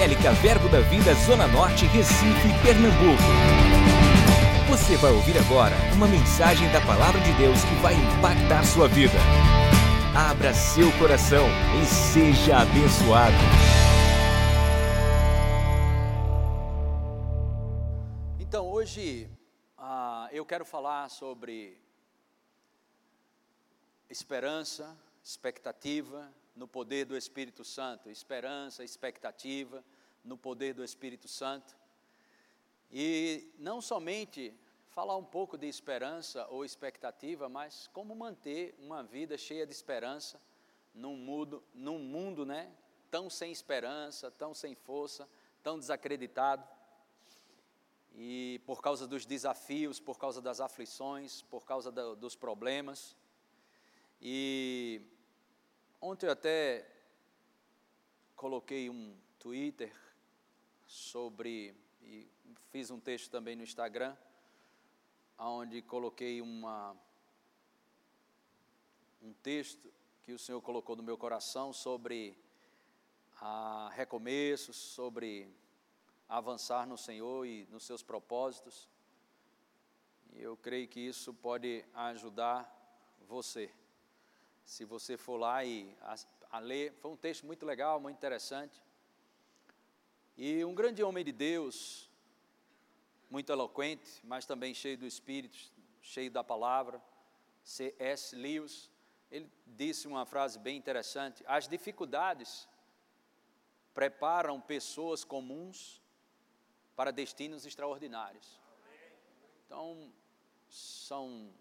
Evangélica Verbo da Vida Zona Norte, Recife, Pernambuco. Você vai ouvir agora uma mensagem da Palavra de Deus que vai impactar sua vida. Abra seu coração e seja abençoado. Então, hoje ah, eu quero falar sobre esperança, expectativa no poder do Espírito Santo. Esperança, expectativa no poder do Espírito Santo. E não somente falar um pouco de esperança ou expectativa, mas como manter uma vida cheia de esperança num mundo, num mundo né, tão sem esperança, tão sem força, tão desacreditado. E por causa dos desafios, por causa das aflições, por causa do, dos problemas. E ontem eu até coloquei um Twitter sobre, e fiz um texto também no Instagram, onde coloquei uma, um texto que o Senhor colocou no meu coração sobre a recomeços, sobre avançar no Senhor e nos seus propósitos. E eu creio que isso pode ajudar você. Se você for lá e a, a ler, foi um texto muito legal, muito interessante. E um grande homem de Deus, muito eloquente, mas também cheio do Espírito, cheio da palavra, C.S. Lewis, ele disse uma frase bem interessante: as dificuldades preparam pessoas comuns para destinos extraordinários. Então, são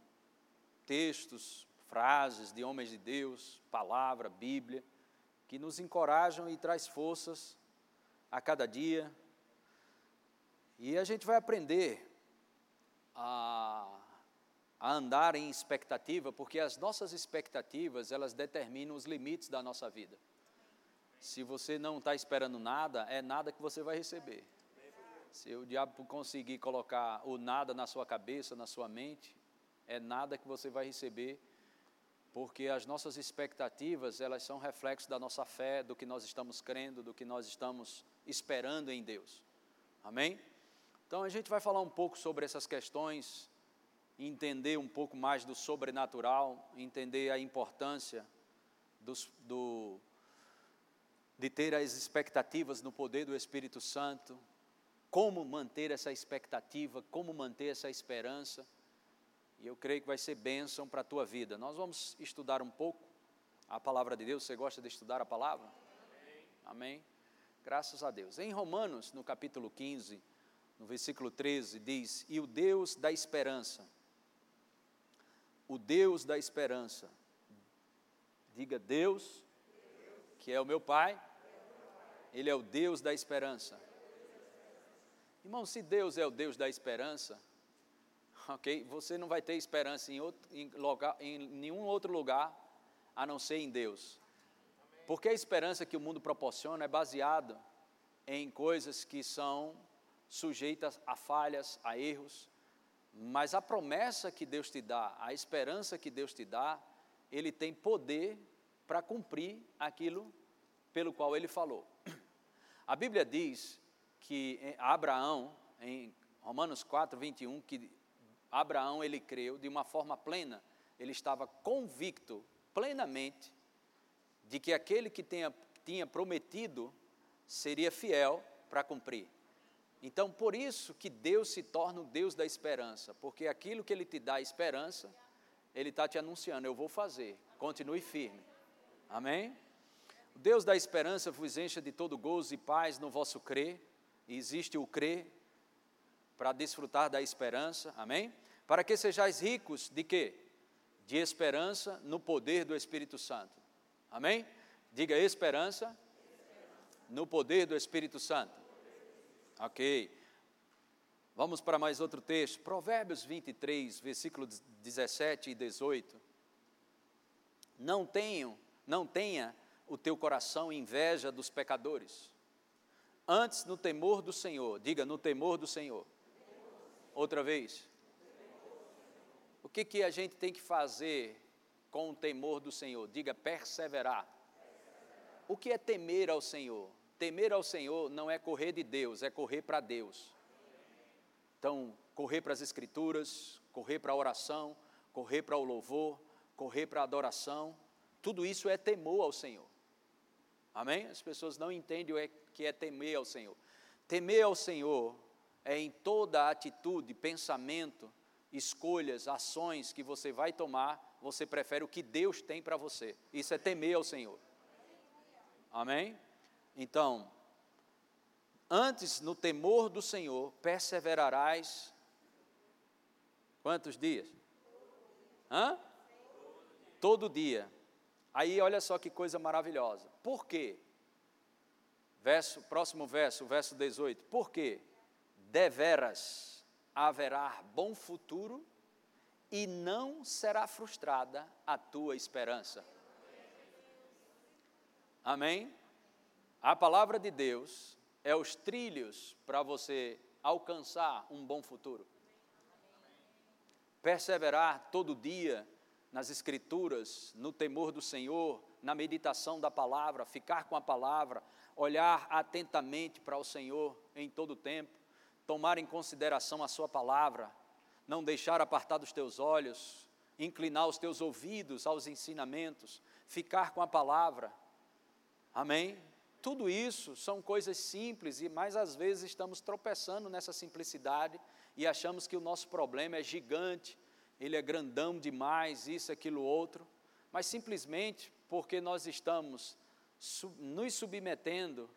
textos frases de homens de Deus, palavra, Bíblia, que nos encorajam e traz forças a cada dia. E a gente vai aprender a, a andar em expectativa, porque as nossas expectativas, elas determinam os limites da nossa vida. Se você não está esperando nada, é nada que você vai receber. Se o diabo conseguir colocar o nada na sua cabeça, na sua mente, é nada que você vai receber porque as nossas expectativas, elas são reflexo da nossa fé, do que nós estamos crendo, do que nós estamos esperando em Deus. Amém? Então a gente vai falar um pouco sobre essas questões, entender um pouco mais do sobrenatural, entender a importância dos, do, de ter as expectativas no poder do Espírito Santo, como manter essa expectativa, como manter essa esperança. E eu creio que vai ser bênção para a tua vida. Nós vamos estudar um pouco a palavra de Deus. Você gosta de estudar a palavra? Amém. Amém. Graças a Deus. Em Romanos, no capítulo 15, no versículo 13, diz: E o Deus da esperança, o Deus da esperança, diga Deus, que é o meu Pai, Ele é o Deus da esperança. Irmão, se Deus é o Deus da esperança, ok? Você não vai ter esperança em, outro, em, em nenhum outro lugar a não ser em Deus. Porque a esperança que o mundo proporciona é baseada em coisas que são sujeitas a falhas, a erros, mas a promessa que Deus te dá, a esperança que Deus te dá, Ele tem poder para cumprir aquilo pelo qual Ele falou. A Bíblia diz que Abraão, em Romanos 4, 21, que Abraão, ele creu de uma forma plena, ele estava convicto plenamente de que aquele que tinha, tinha prometido seria fiel para cumprir. Então, por isso que Deus se torna o Deus da esperança, porque aquilo que Ele te dá esperança, Ele está te anunciando, eu vou fazer, continue firme. Amém? O Deus da esperança vos encha de todo gozo e paz no vosso crer, e existe o crer para desfrutar da esperança, amém? Para que sejais ricos de quê? De esperança no poder do Espírito Santo. Amém? Diga esperança no poder do Espírito Santo. Ok. Vamos para mais outro texto. Provérbios 23, versículos 17 e 18. Não tenham, não tenha o teu coração inveja dos pecadores. Antes no temor do Senhor. Diga no temor do Senhor Outra vez. O que, que a gente tem que fazer com o temor do Senhor? Diga perseverar. O que é temer ao Senhor? Temer ao Senhor não é correr de Deus, é correr para Deus. Então, correr para as Escrituras, correr para a oração, correr para o louvor, correr para a adoração, tudo isso é temor ao Senhor. Amém? As pessoas não entendem o que é temer ao Senhor. Temer ao Senhor é em toda atitude, pensamento, escolhas, ações que você vai tomar, você prefere o que Deus tem para você. Isso é temer ao Senhor. Amém? Então, antes no temor do Senhor, perseverarás quantos dias? Hã? Todo dia. Aí olha só que coisa maravilhosa. Por quê? Verso, próximo verso, verso 18. Por quê? Deveras haverá bom futuro e não será frustrada a tua esperança. Amém? A palavra de Deus é os trilhos para você alcançar um bom futuro. Perseverar todo dia nas Escrituras, no temor do Senhor, na meditação da palavra, ficar com a palavra, olhar atentamente para o Senhor em todo o tempo, tomar em consideração a Sua palavra, não deixar apartar dos teus olhos, inclinar os teus ouvidos aos ensinamentos, ficar com a palavra. Amém? Tudo isso são coisas simples e mais às vezes estamos tropeçando nessa simplicidade e achamos que o nosso problema é gigante, ele é grandão demais, isso, aquilo, outro, mas simplesmente porque nós estamos nos submetendo,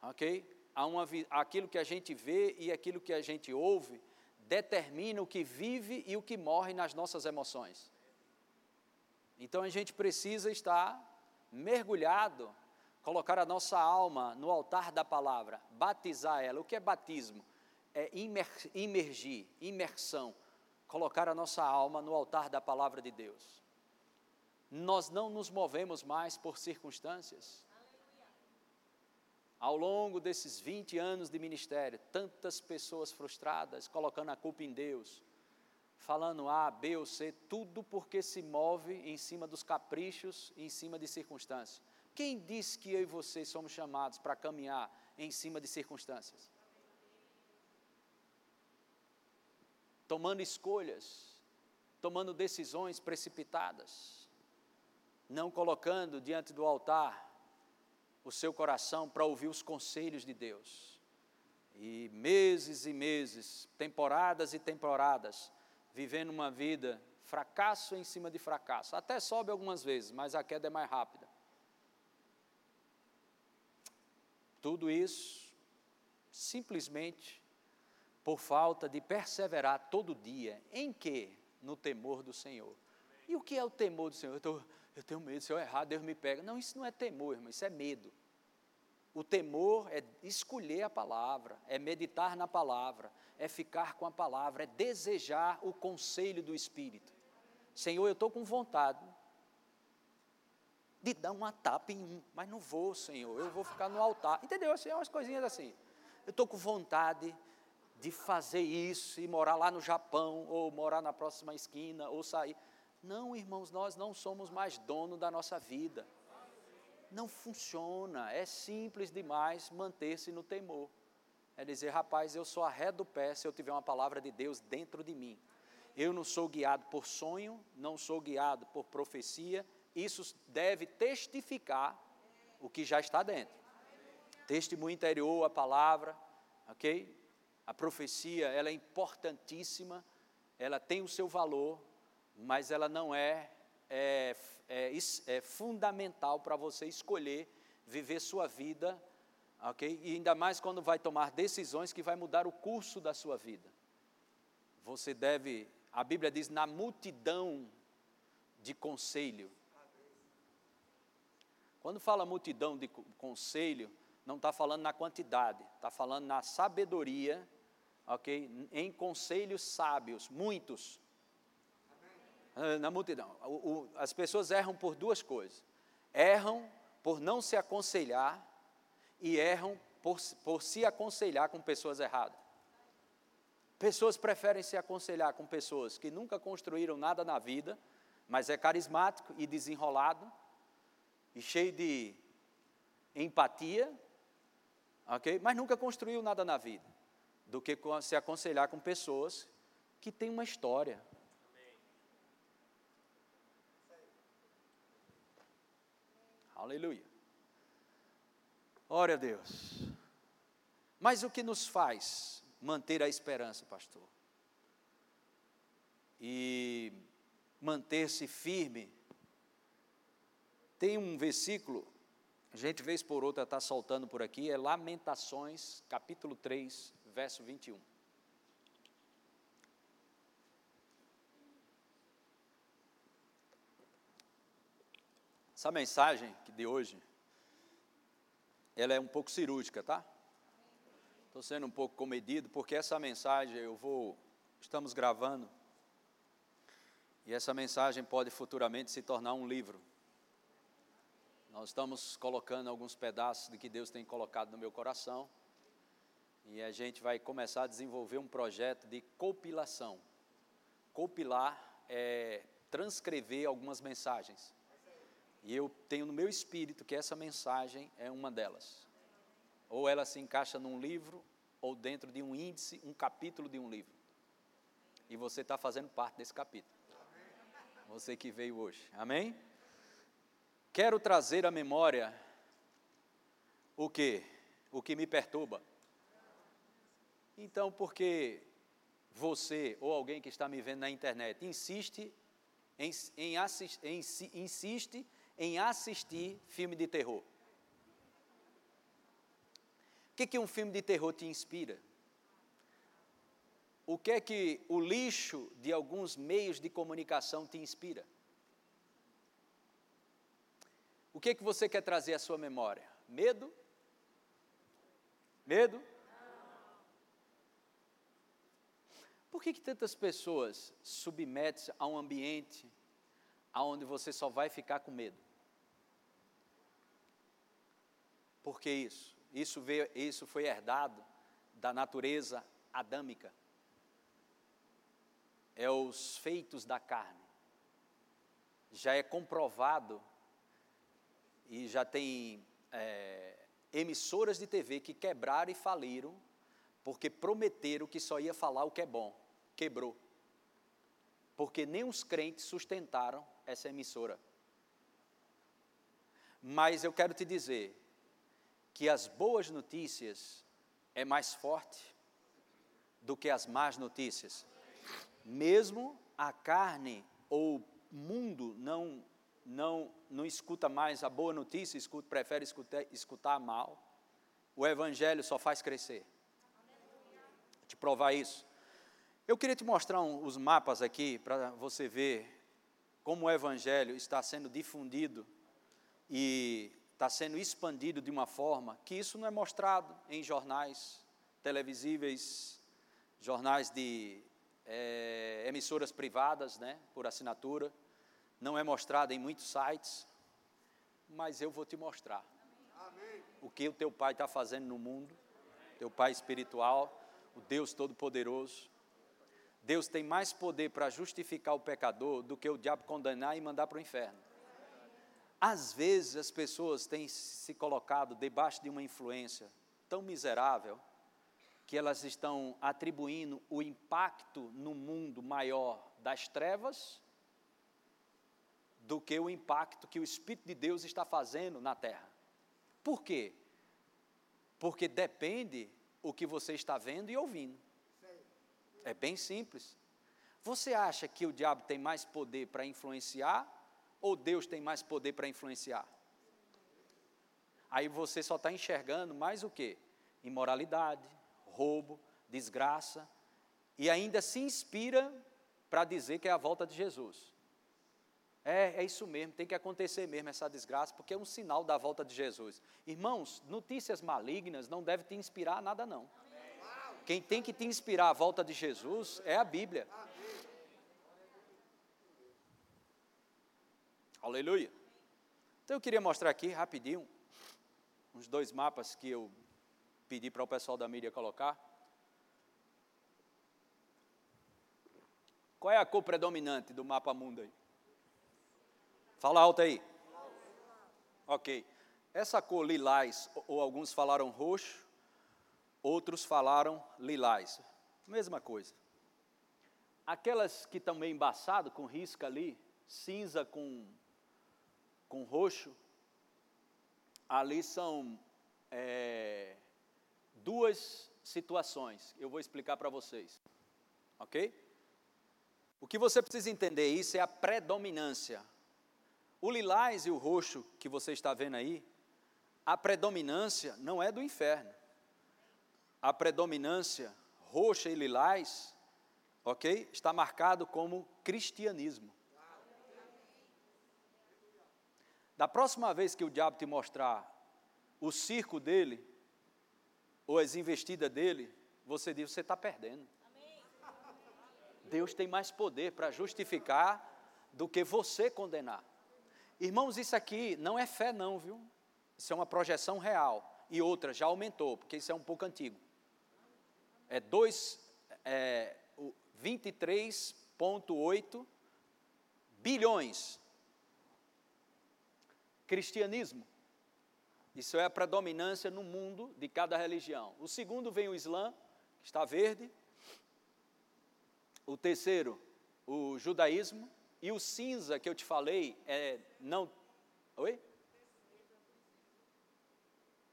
ok? A uma, aquilo que a gente vê e aquilo que a gente ouve determina o que vive e o que morre nas nossas emoções. Então a gente precisa estar mergulhado colocar a nossa alma no altar da palavra, batizar ela. O que é batismo? É imergir, imersão, colocar a nossa alma no altar da palavra de Deus. Nós não nos movemos mais por circunstâncias. Ao longo desses 20 anos de ministério, tantas pessoas frustradas, colocando a culpa em Deus, falando A, B ou C, tudo porque se move em cima dos caprichos e em cima de circunstâncias. Quem disse que eu e você somos chamados para caminhar em cima de circunstâncias? Tomando escolhas, tomando decisões precipitadas, não colocando diante do altar o seu coração para ouvir os conselhos de Deus. E meses e meses, temporadas e temporadas, vivendo uma vida fracasso em cima de fracasso. Até sobe algumas vezes, mas a queda é mais rápida. Tudo isso simplesmente por falta de perseverar todo dia. Em quê? No temor do Senhor. E o que é o temor do Senhor? Eu, tô, eu tenho medo, se eu errar, Deus me pega. Não, isso não é temor, irmão, isso é medo. O temor é escolher a palavra, é meditar na palavra, é ficar com a palavra, é desejar o conselho do Espírito. Senhor, eu estou com vontade, de dar uma tapa em um, mas não vou, Senhor, eu vou ficar no altar. Entendeu? Assim, é umas coisinhas assim. Eu estou com vontade de fazer isso e morar lá no Japão, ou morar na próxima esquina, ou sair. Não, irmãos, nós não somos mais dono da nossa vida. Não funciona, é simples demais manter-se no temor. É dizer, rapaz, eu sou a ré do pé se eu tiver uma palavra de Deus dentro de mim. Eu não sou guiado por sonho, não sou guiado por profecia, isso deve testificar o que já está dentro. Testemunho interior, a palavra, ok? A profecia, ela é importantíssima, ela tem o seu valor, mas ela não é, é, é, é fundamental para você escolher viver sua vida, ok? E ainda mais quando vai tomar decisões que vai mudar o curso da sua vida. Você deve, a Bíblia diz, na multidão de conselho, quando fala multidão de conselho, não está falando na quantidade, está falando na sabedoria, ok? Em conselhos sábios, muitos. Amém. Na multidão. O, o, as pessoas erram por duas coisas: erram por não se aconselhar e erram por, por se aconselhar com pessoas erradas. Pessoas preferem se aconselhar com pessoas que nunca construíram nada na vida, mas é carismático e desenrolado e cheio de empatia, ok? Mas nunca construiu nada na vida, do que se aconselhar com pessoas que têm uma história. Aleluia. Glória a Deus. Mas o que nos faz manter a esperança, pastor? E manter-se firme. Tem um versículo, a gente vez por outra está soltando por aqui, é Lamentações, capítulo 3, verso 21. Essa mensagem de hoje, ela é um pouco cirúrgica, tá? Estou sendo um pouco comedido, porque essa mensagem eu vou, estamos gravando, e essa mensagem pode futuramente se tornar um livro. Nós estamos colocando alguns pedaços de que Deus tem colocado no meu coração, e a gente vai começar a desenvolver um projeto de compilação. Compilar é transcrever algumas mensagens. E eu tenho no meu espírito que essa mensagem é uma delas. Ou ela se encaixa num livro, ou dentro de um índice, um capítulo de um livro. E você está fazendo parte desse capítulo. Você que veio hoje. Amém? Quero trazer à memória o que? O que me perturba. Então, porque você ou alguém que está me vendo na internet insiste em, em, assist, em, insiste em assistir filme de terror. O que, que um filme de terror te inspira? O que é que o lixo de alguns meios de comunicação te inspira? O que é que você quer trazer à sua memória? Medo? Medo? Por que, que tantas pessoas submetem a um ambiente onde você só vai ficar com medo? Por que isso? Isso, veio, isso foi herdado da natureza adâmica. É os feitos da carne. Já é comprovado e já tem é, emissoras de TV que quebraram e faliram porque prometeram que só ia falar o que é bom. Quebrou. Porque nem os crentes sustentaram essa emissora. Mas eu quero te dizer, que as boas notícias é mais forte do que as más notícias. Mesmo a carne ou mundo não não não escuta mais a boa notícia, escuta, prefere escutar, escutar a mal. O evangelho só faz crescer. Vou te provar isso. Eu queria te mostrar um, os mapas aqui para você ver como o evangelho está sendo difundido e está sendo expandido de uma forma que isso não é mostrado em jornais televisíveis, jornais de é, emissoras privadas, né, por assinatura, não é mostrado em muitos sites, mas eu vou te mostrar Amém. o que o teu pai está fazendo no mundo, teu pai espiritual, o Deus Todo-Poderoso. Deus tem mais poder para justificar o pecador do que o diabo condenar e mandar para o inferno. Às vezes as pessoas têm se colocado debaixo de uma influência tão miserável que elas estão atribuindo o impacto no mundo maior das trevas do que o impacto que o Espírito de Deus está fazendo na terra. Por quê? Porque depende o que você está vendo e ouvindo. É bem simples. Você acha que o diabo tem mais poder para influenciar ou Deus tem mais poder para influenciar? Aí você só está enxergando mais o que? Imoralidade, roubo, desgraça, e ainda se inspira para dizer que é a volta de Jesus. É, é isso mesmo, tem que acontecer mesmo essa desgraça, porque é um sinal da volta de Jesus. Irmãos, notícias malignas não devem te inspirar a nada, não. Quem tem que te inspirar a volta de Jesus é a Bíblia. Aleluia. Então eu queria mostrar aqui rapidinho uns dois mapas que eu pedi para o pessoal da mídia colocar. Qual é a cor predominante do mapa mundo aí? Fala alto aí. Ok. Essa cor lilás, ou alguns falaram roxo, outros falaram lilás. Mesma coisa. Aquelas que estão meio embaçado, com risca ali, cinza com, com roxo, ali são é, duas situações. Eu vou explicar para vocês. Ok? O que você precisa entender isso é a predominância. O lilás e o roxo que você está vendo aí, a predominância não é do inferno. A predominância roxa e lilás, ok? Está marcado como cristianismo. Da próxima vez que o diabo te mostrar o circo dele, ou as investidas dele, você diz: você está perdendo. Deus tem mais poder para justificar do que você condenar. Irmãos, isso aqui não é fé, não, viu? Isso é uma projeção real. E outra, já aumentou, porque isso é um pouco antigo. É, dois, é 23,8 bilhões. Cristianismo. Isso é a predominância no mundo de cada religião. O segundo vem o Islã, que está verde. O terceiro, o judaísmo. E o cinza que eu te falei é não. Oi?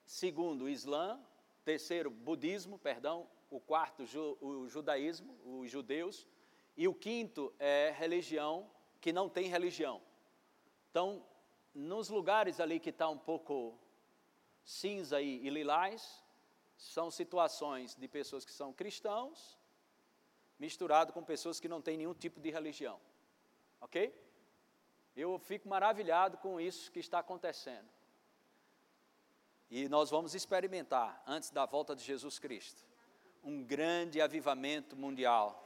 Segundo, o Islã. Terceiro, budismo, perdão. O quarto, o judaísmo, os judeus. E o quinto é religião que não tem religião. Então, nos lugares ali que está um pouco cinza e, e lilás, são situações de pessoas que são cristãos, misturado com pessoas que não têm nenhum tipo de religião. Ok? Eu fico maravilhado com isso que está acontecendo. E nós vamos experimentar, antes da volta de Jesus Cristo, um grande avivamento mundial.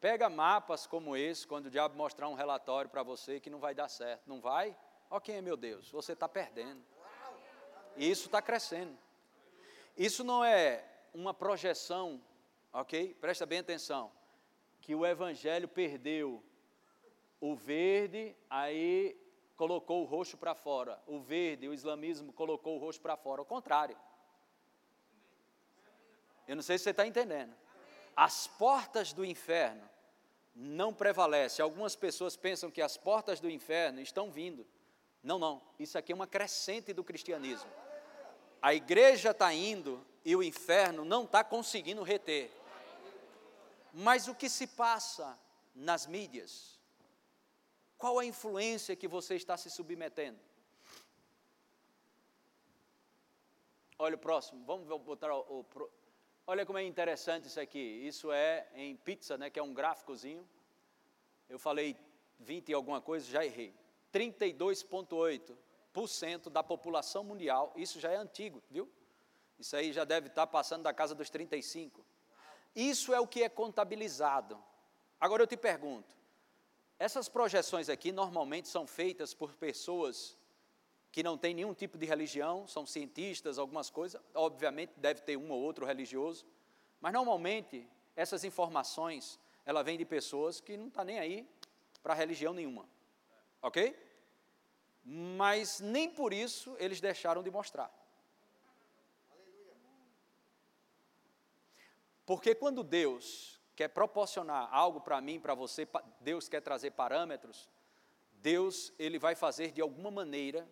Pega mapas como esse, quando o diabo mostrar um relatório para você que não vai dar certo. Não vai? Ok, meu Deus, você está perdendo. E isso está crescendo. Isso não é uma projeção, ok? Presta bem atenção. Que o Evangelho perdeu o verde, aí colocou o roxo para fora. O verde, o islamismo colocou o roxo para fora. Ao contrário. Eu não sei se você está entendendo. As portas do inferno não prevalecem. Algumas pessoas pensam que as portas do inferno estão vindo. Não, não. Isso aqui é uma crescente do cristianismo. A igreja está indo e o inferno não está conseguindo reter. Mas o que se passa nas mídias? Qual a influência que você está se submetendo? Olha o próximo, vamos botar o, o, Olha como é interessante isso aqui. Isso é em pizza, né, que é um gráficozinho. Eu falei 20 e alguma coisa, já errei. 32,8% da população mundial, isso já é antigo, viu? Isso aí já deve estar passando da casa dos 35. Isso é o que é contabilizado. Agora eu te pergunto: essas projeções aqui normalmente são feitas por pessoas que não têm nenhum tipo de religião, são cientistas, algumas coisas, obviamente deve ter um ou outro religioso, mas normalmente essas informações, ela vem de pessoas que não estão tá nem aí para religião nenhuma, ok? Mas nem por isso eles deixaram de mostrar. Porque quando Deus quer proporcionar algo para mim, para você, Deus quer trazer parâmetros, Deus ele vai fazer de alguma maneira,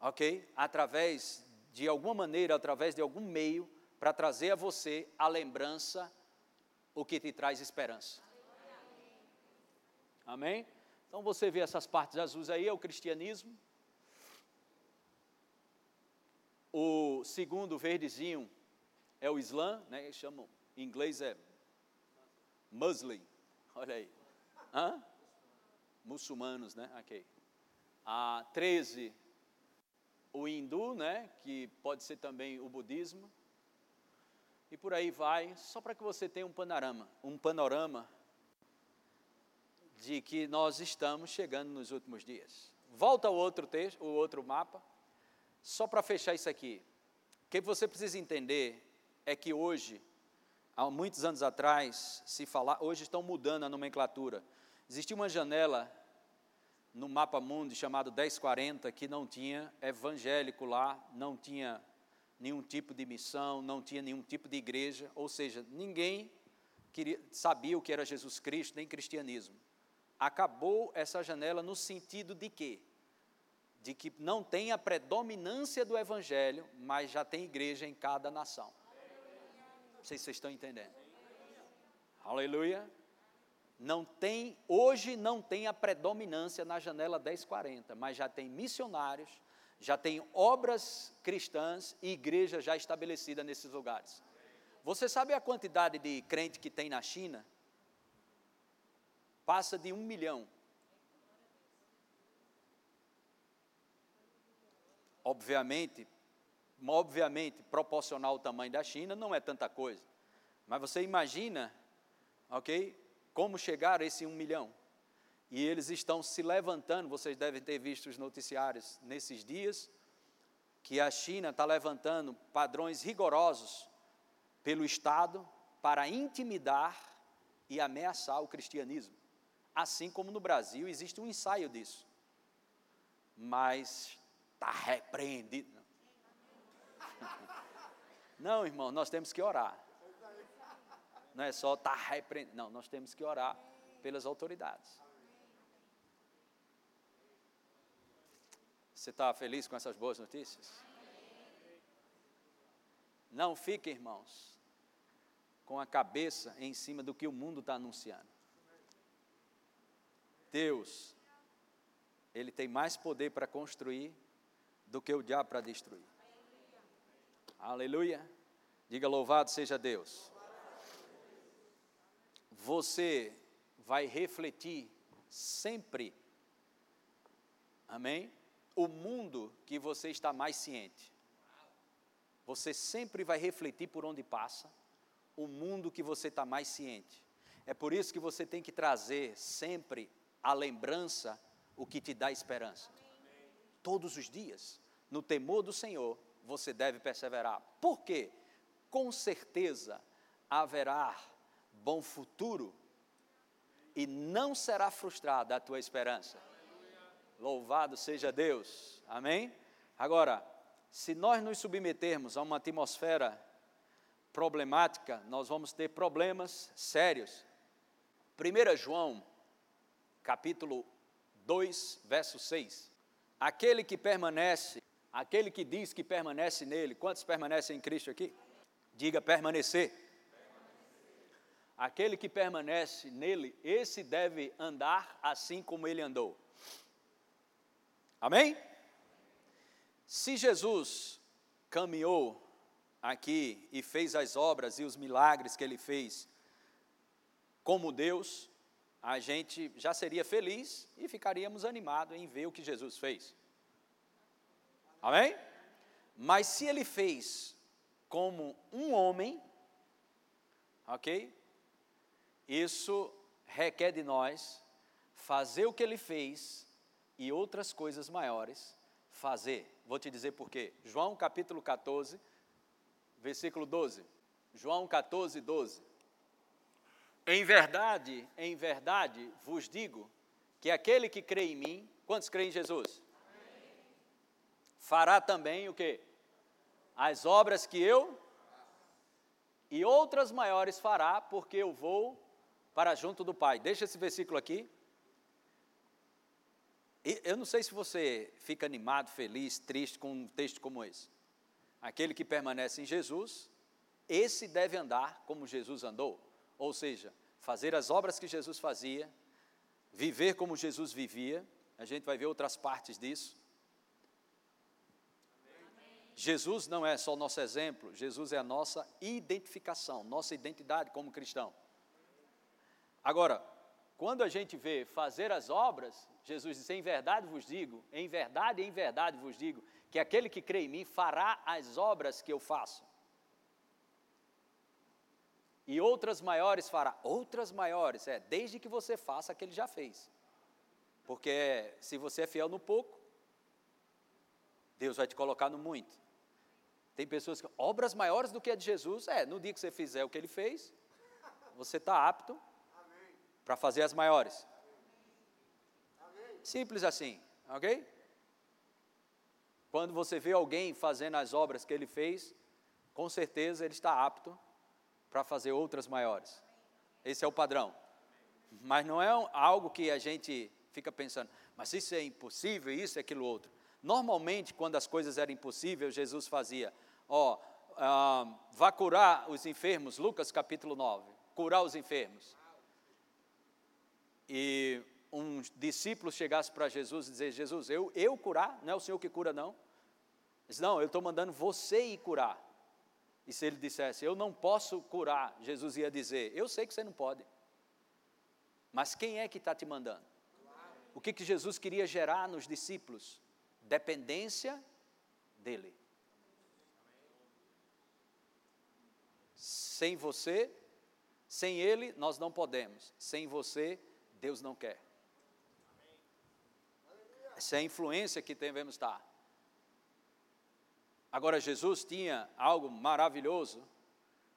ok? Através de alguma maneira, através de algum meio, para trazer a você a lembrança, o que te traz esperança. Amém? Então você vê essas partes azuis aí, é o cristianismo. O segundo verdezinho é o Islã, né? Chamam, em inglês é Muslim, olha aí. Hã? Muçulmanos, né? Ok. A 13, o hindu, né? Que pode ser também o budismo. E por aí vai, só para que você tenha um panorama, um panorama de que nós estamos chegando nos últimos dias. Volta ao outro texto, o outro mapa, só para fechar isso aqui. O que você precisa entender é que hoje há muitos anos atrás, se falar, hoje estão mudando a nomenclatura. Existia uma janela no mapa mundo chamado 1040 que não tinha evangélico lá, não tinha nenhum tipo de missão, não tinha nenhum tipo de igreja, ou seja, ninguém queria, sabia o que era Jesus Cristo, nem cristianismo. Acabou essa janela no sentido de quê? De que não tem a predominância do evangelho, mas já tem igreja em cada nação. Não sei se vocês estão entendendo. Aleluia. Não tem, hoje não tem a predominância na janela 1040, mas já tem missionários, já tem obras cristãs e igreja já estabelecida nesses lugares. Você sabe a quantidade de crente que tem na China? Passa de um milhão. Obviamente, obviamente, proporcional ao tamanho da China, não é tanta coisa. Mas você imagina, ok? Como chegar a esse um milhão? E eles estão se levantando, vocês devem ter visto os noticiários nesses dias, que a China está levantando padrões rigorosos pelo Estado para intimidar e ameaçar o cristianismo. Assim como no Brasil existe um ensaio disso. Mas está repreendido. Não, irmão, nós temos que orar. Não é só estar tá repreendido. Não, nós temos que orar pelas autoridades. Você está feliz com essas boas notícias? Não fique, irmãos, com a cabeça em cima do que o mundo está anunciando. Deus, Ele tem mais poder para construir do que o diabo para destruir. Aleluia. Diga louvado seja Deus. Você vai refletir sempre, amém? O mundo que você está mais ciente. Você sempre vai refletir por onde passa o mundo que você está mais ciente. É por isso que você tem que trazer sempre a lembrança, o que te dá esperança. Todos os dias, no temor do Senhor, você deve perseverar. Por quê? Com certeza haverá bom futuro e não será frustrada a tua esperança. Louvado seja Deus. Amém? Agora, se nós nos submetermos a uma atmosfera problemática, nós vamos ter problemas sérios. 1 João, capítulo 2, verso 6. Aquele que permanece, aquele que diz que permanece nele, quantos permanecem em Cristo aqui? Diga permanecer. Aquele que permanece nele, esse deve andar assim como ele andou. Amém? Se Jesus caminhou aqui e fez as obras e os milagres que ele fez como Deus, a gente já seria feliz e ficaríamos animados em ver o que Jesus fez. Amém? Mas se ele fez como um homem, ok? Isso requer de nós fazer o que ele fez e outras coisas maiores fazer. Vou te dizer por quê. João capítulo 14, versículo 12. João 14, 12. Em verdade, em verdade vos digo que aquele que crê em mim, quantos creem em Jesus? Fará também o que? As obras que eu e outras maiores fará, porque eu vou para junto do Pai. Deixa esse versículo aqui. Eu não sei se você fica animado, feliz, triste com um texto como esse. Aquele que permanece em Jesus, esse deve andar como Jesus andou, ou seja, fazer as obras que Jesus fazia, viver como Jesus vivia. A gente vai ver outras partes disso. Jesus não é só nosso exemplo, Jesus é a nossa identificação, nossa identidade como cristão. Agora, quando a gente vê fazer as obras, Jesus disse: Em verdade vos digo, em verdade, em verdade vos digo, que aquele que crê em mim fará as obras que eu faço. E outras maiores fará. Outras maiores, é, desde que você faça aquele já fez. Porque se você é fiel no pouco, Deus vai te colocar no muito. Tem pessoas que, obras maiores do que a de Jesus, é, no dia que você fizer o que ele fez, você está apto para fazer as maiores. Simples assim, ok? Quando você vê alguém fazendo as obras que ele fez, com certeza ele está apto para fazer outras maiores. Esse é o padrão. Mas não é algo que a gente fica pensando, mas isso é impossível, isso é aquilo outro. Normalmente, quando as coisas eram impossíveis, Jesus fazia, ó, ah, vá curar os enfermos, Lucas capítulo 9, curar os enfermos. E um discípulo chegasse para Jesus e dizer, Jesus, eu, eu curar? Não é o Senhor que cura, não? Diz, não, eu estou mandando você ir curar. E se ele dissesse, eu não posso curar, Jesus ia dizer, eu sei que você não pode. Mas quem é que está te mandando? O que, que Jesus queria gerar nos discípulos? Dependência dele. Sem você, sem ele, nós não podemos. Sem você, Deus não quer. Essa é a influência que devemos estar. Agora, Jesus tinha algo maravilhoso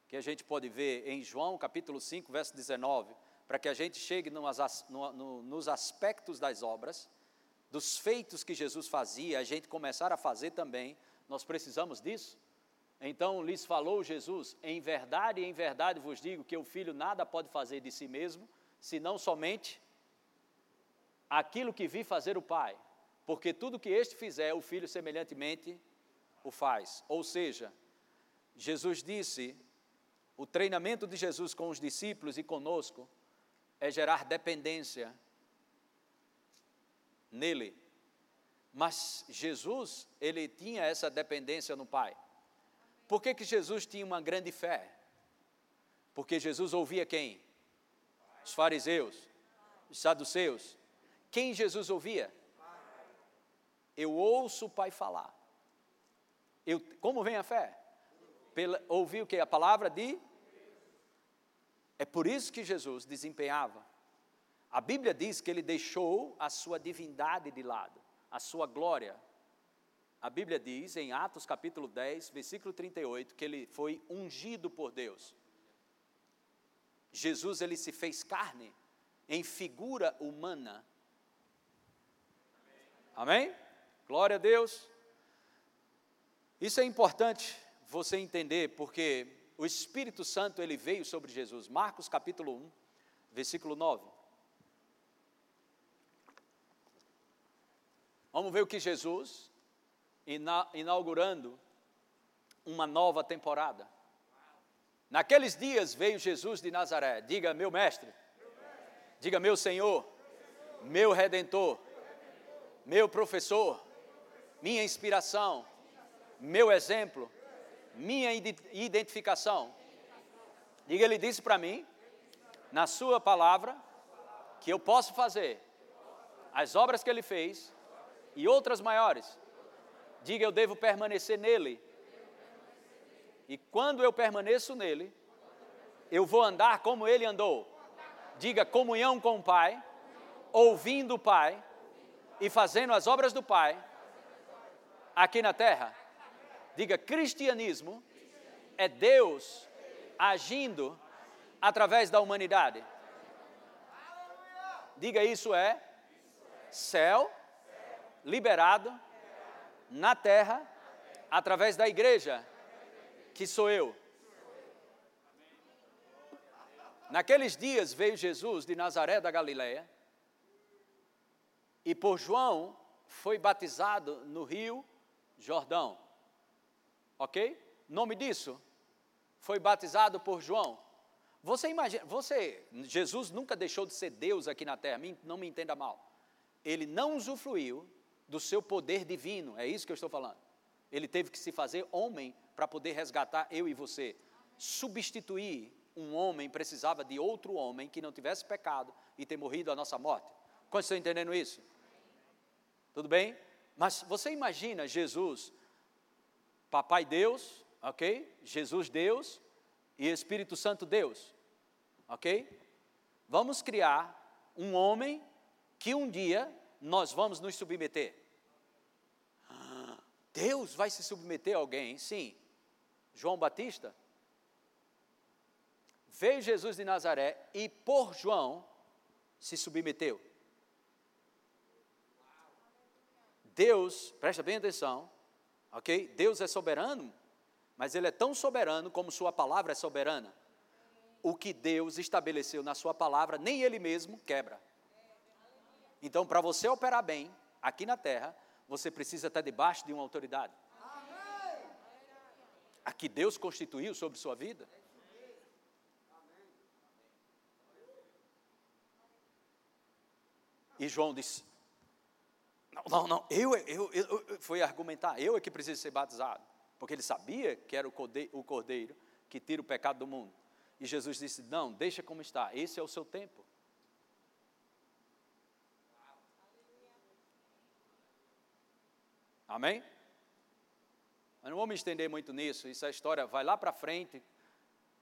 que a gente pode ver em João capítulo 5, verso 19, para que a gente chegue nos, aspectos das obras, dos feitos que Jesus fazia, a gente começar a fazer também, nós precisamos disso. Então lhes falou Jesus: Em verdade, em verdade vos digo que o filho nada pode fazer de si mesmo, senão somente aquilo que vi fazer o Pai, porque tudo que este fizer, o filho semelhantemente o faz. Ou seja, Jesus disse, o treinamento de Jesus com os discípulos e conosco é gerar dependência nele. Mas Jesus, ele tinha essa dependência no Pai. Por que, que Jesus tinha uma grande fé? Porque Jesus ouvia quem? Os fariseus, os saduceus. Quem Jesus ouvia? Eu ouço o Pai falar. Eu, como vem a fé? Pela, ouvir o que? A palavra de? É por isso que Jesus desempenhava. A Bíblia diz que ele deixou a sua divindade de lado, a sua glória. A Bíblia diz em Atos capítulo 10, versículo 38, que ele foi ungido por Deus. Jesus ele se fez carne em figura humana. Amém? Glória a Deus. Isso é importante você entender, porque o Espírito Santo ele veio sobre Jesus. Marcos capítulo 1, versículo 9. Vamos ver o que Jesus, inaugurando uma nova temporada. Naqueles dias veio Jesus de Nazaré, diga meu mestre, diga meu Senhor, meu redentor, meu professor, minha inspiração, meu exemplo, minha identificação. Diga, ele disse para mim, na sua palavra, que eu posso fazer as obras que ele fez e outras maiores. Diga, eu devo permanecer nele. E quando eu permaneço nele, eu vou andar como ele andou. Diga, comunhão com o Pai, ouvindo o Pai e fazendo as obras do Pai aqui na terra. Diga, cristianismo é Deus agindo através da humanidade. Diga, isso é céu liberado na terra através da igreja, que sou eu. Naqueles dias veio Jesus de Nazaré da Galileia e por João foi batizado no rio Jordão. Ok? Nome disso? Foi batizado por João. Você imagina, você, Jesus nunca deixou de ser Deus aqui na terra, não me entenda mal. Ele não usufruiu do seu poder divino, é isso que eu estou falando. Ele teve que se fazer homem para poder resgatar eu e você. Substituir um homem precisava de outro homem que não tivesse pecado e ter morrido a nossa morte. Quantos estão entendendo isso? Tudo bem? Mas você imagina Jesus Papai Deus, ok? Jesus Deus e Espírito Santo Deus, ok? Vamos criar um homem que um dia nós vamos nos submeter. Deus vai se submeter a alguém? Sim. João Batista veio Jesus de Nazaré e por João se submeteu. Deus, presta bem atenção, Ok? Deus é soberano, mas Ele é tão soberano como Sua palavra é soberana. O que Deus estabeleceu na Sua palavra, nem Ele mesmo quebra. Então, para você operar bem aqui na terra, você precisa estar debaixo de uma autoridade. A que Deus constituiu sobre sua vida. E João disse: Não, não, não, eu, eu, eu, eu foi argumentar, eu é que preciso ser batizado. Porque ele sabia que era o cordeiro, o cordeiro que tira o pecado do mundo. E Jesus disse: Não, deixa como está, esse é o seu tempo. Amém? Mas não vou me estender muito nisso, isso é história, vai lá para frente,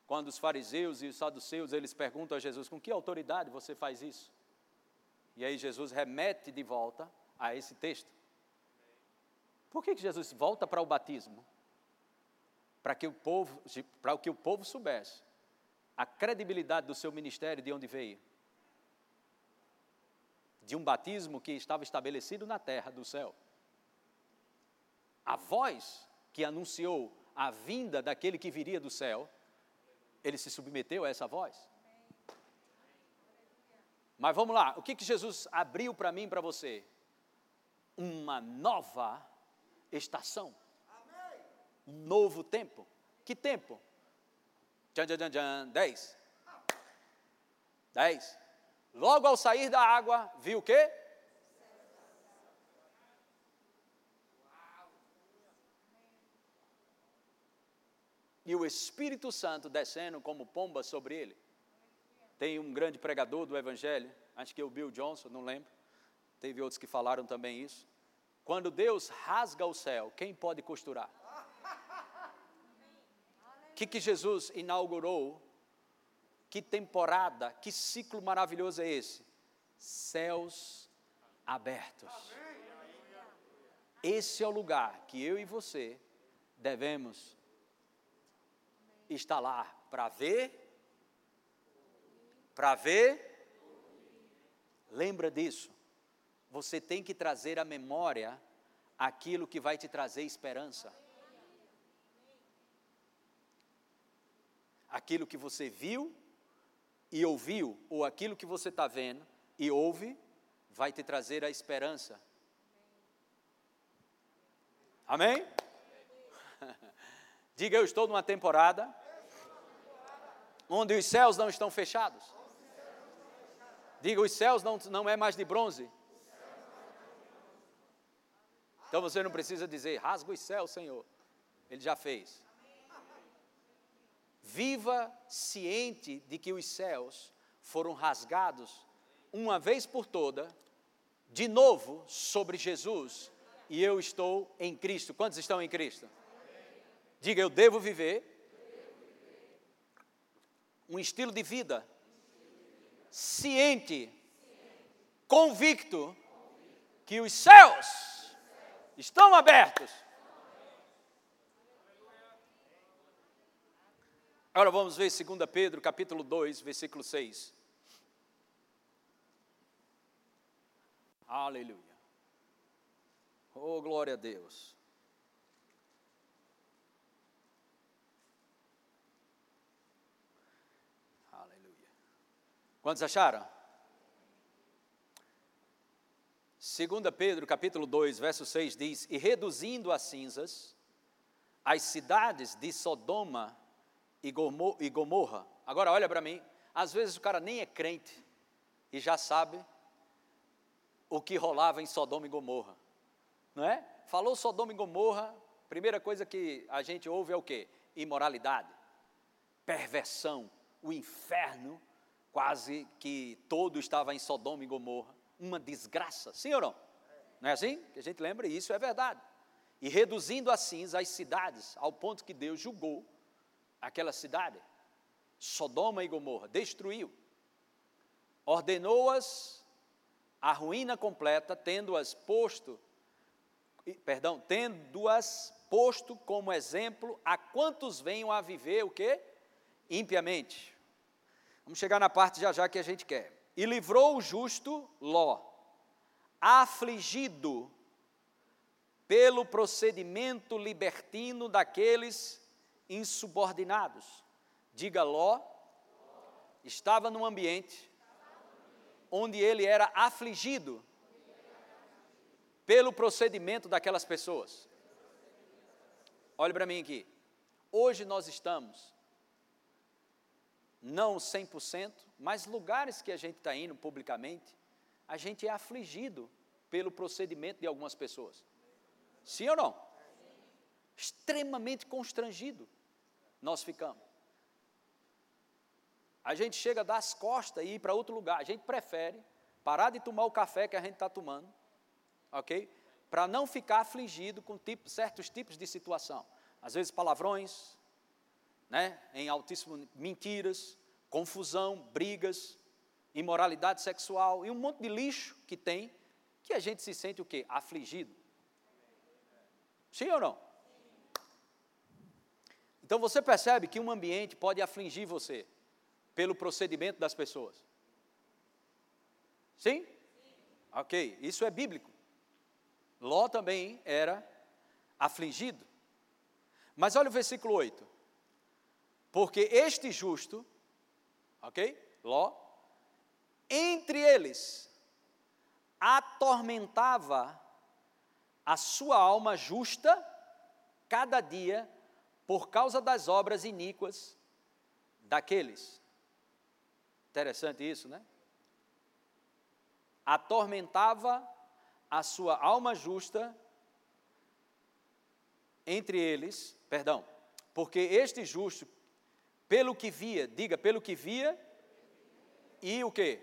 quando os fariseus e os saduceus, eles perguntam a Jesus, com que autoridade você faz isso? E aí Jesus remete de volta a esse texto. Por que, que Jesus volta para o batismo? Para que o povo, para que o povo soubesse a credibilidade do seu ministério de onde veio. De um batismo que estava estabelecido na terra do céu. A voz que anunciou a vinda daquele que viria do céu, ele se submeteu a essa voz. Mas vamos lá, o que, que Jesus abriu para mim e para você? Uma nova estação. Um novo tempo. Que tempo? Tchan, tchan, tchan, dez. Dez. Logo ao sair da água, viu o quê? E o Espírito Santo descendo como pomba sobre ele. Tem um grande pregador do Evangelho, acho que é o Bill Johnson, não lembro. Teve outros que falaram também isso. Quando Deus rasga o céu, quem pode costurar? O que, que Jesus inaugurou? Que temporada, que ciclo maravilhoso é esse? Céus abertos. Esse é o lugar que eu e você devemos estar lá para ver para ver, lembra disso. Você tem que trazer à memória aquilo que vai te trazer esperança. Aquilo que você viu e ouviu, ou aquilo que você está vendo e ouve, vai te trazer a esperança. Amém? Diga, eu estou numa temporada onde os céus não estão fechados. Diga, os céus não, não é mais de bronze. Então você não precisa dizer, rasga os céus, Senhor. Ele já fez. Viva ciente de que os céus foram rasgados uma vez por toda, de novo, sobre Jesus, e eu estou em Cristo. Quantos estão em Cristo? Diga, eu devo viver um estilo de vida ciente, convicto que os céus estão abertos. Agora vamos ver 2 Pedro, capítulo 2, versículo 6. Aleluia. Oh, glória a Deus. Quantos acharam? 2 Pedro capítulo 2, verso 6 diz: E reduzindo a cinzas as cidades de Sodoma e Gomorra. Agora olha para mim, às vezes o cara nem é crente e já sabe o que rolava em Sodoma e Gomorra. Não é? Falou Sodoma e Gomorra, primeira coisa que a gente ouve é o quê? Imoralidade, perversão, o inferno quase que todo estava em Sodoma e Gomorra, uma desgraça, sim ou não? Não é assim? Que a gente lembra, isso é verdade. E reduzindo a cinza as cidades, ao ponto que Deus julgou aquela cidade, Sodoma e Gomorra, destruiu, ordenou-as a ruína completa, tendo-as posto, perdão, tendo-as posto como exemplo a quantos venham a viver o que? Impiamente. Vamos chegar na parte já já que a gente quer. E livrou o justo Ló, afligido pelo procedimento libertino daqueles insubordinados. Diga Ló, estava num ambiente onde ele era afligido pelo procedimento daquelas pessoas. Olhe para mim aqui. Hoje nós estamos, não 100%, mas lugares que a gente está indo publicamente, a gente é afligido pelo procedimento de algumas pessoas. Sim ou não? Extremamente constrangido nós ficamos. A gente chega a dar as costas e ir para outro lugar. A gente prefere parar de tomar o café que a gente está tomando, ok? Para não ficar afligido com tipo, certos tipos de situação. Às vezes palavrões, né? em altíssimo, mentiras, confusão, brigas, imoralidade sexual e um monte de lixo que tem, que a gente se sente o quê? Afligido. Sim ou não? Então você percebe que um ambiente pode afligir você pelo procedimento das pessoas. Sim? Ok, isso é bíblico. Ló também era afligido. Mas olha o versículo 8. Porque este justo, ok? Ló, entre eles atormentava a sua alma justa cada dia por causa das obras iníquas daqueles. Interessante isso, né? Atormentava a sua alma justa entre eles, perdão, porque este justo, pelo que via, diga, pelo que via, e o que?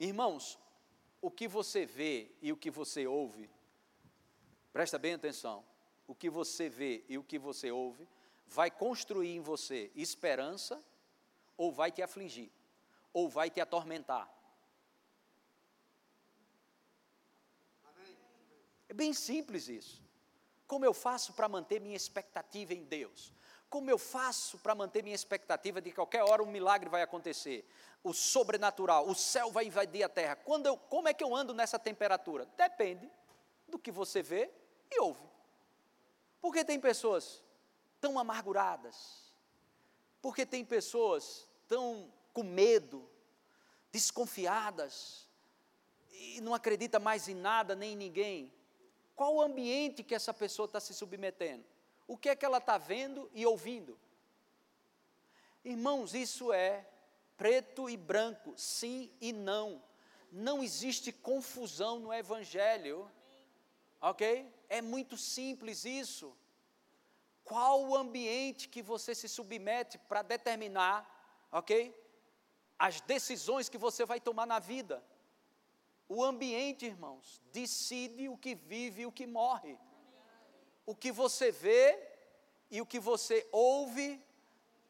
Irmãos, o que você vê e o que você ouve, presta bem atenção, o que você vê e o que você ouve, vai construir em você esperança ou vai te afligir, ou vai te atormentar. É bem simples isso. Como eu faço para manter minha expectativa em Deus? Como eu faço para manter minha expectativa de que qualquer hora um milagre vai acontecer? O sobrenatural, o céu vai invadir a terra. Quando eu, como é que eu ando nessa temperatura? Depende do que você vê e ouve. Porque tem pessoas tão amarguradas, porque tem pessoas tão com medo, desconfiadas, e não acredita mais em nada nem em ninguém. Qual o ambiente que essa pessoa está se submetendo? O que é que ela está vendo e ouvindo? Irmãos, isso é preto e branco, sim e não. Não existe confusão no Evangelho, ok? É muito simples isso. Qual o ambiente que você se submete para determinar, ok? As decisões que você vai tomar na vida. O ambiente, irmãos, decide o que vive e o que morre. O que você vê e o que você ouve,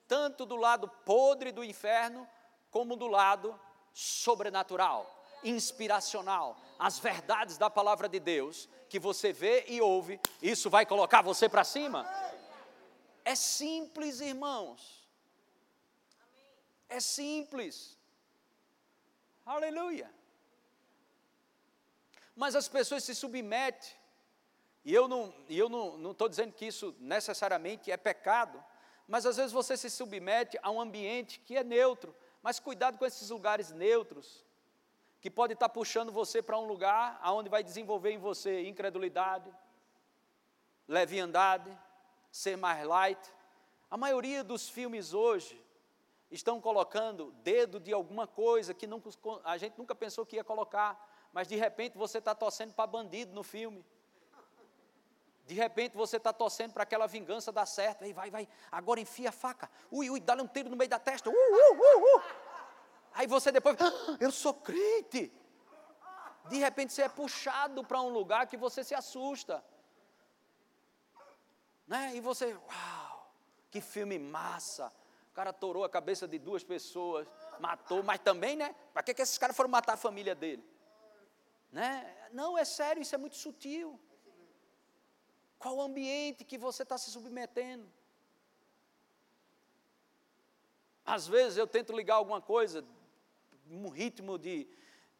tanto do lado podre do inferno, como do lado sobrenatural, inspiracional. As verdades da palavra de Deus que você vê e ouve, isso vai colocar você para cima? É simples, irmãos. É simples. Aleluia mas as pessoas se submetem. E eu não estou eu não, não dizendo que isso necessariamente é pecado, mas às vezes você se submete a um ambiente que é neutro, mas cuidado com esses lugares neutros, que pode estar puxando você para um lugar onde vai desenvolver em você incredulidade, leviandade, ser mais light. A maioria dos filmes hoje estão colocando dedo de alguma coisa que nunca, a gente nunca pensou que ia colocar mas de repente você está torcendo para bandido no filme. De repente você está torcendo para aquela vingança dar certo. Aí vai, vai, agora enfia a faca. Ui, ui, dá-lhe um tiro no meio da testa. Uh, uh, uh, uh. Aí você depois, ah, eu sou crente. De repente você é puxado para um lugar que você se assusta. Né? E você, uau, que filme massa. O cara torou a cabeça de duas pessoas, matou, mas também, né? Para que, que esses caras foram matar a família dele? Né? Não, é sério, isso é muito sutil. Qual o ambiente que você está se submetendo? Às vezes eu tento ligar alguma coisa, um ritmo de,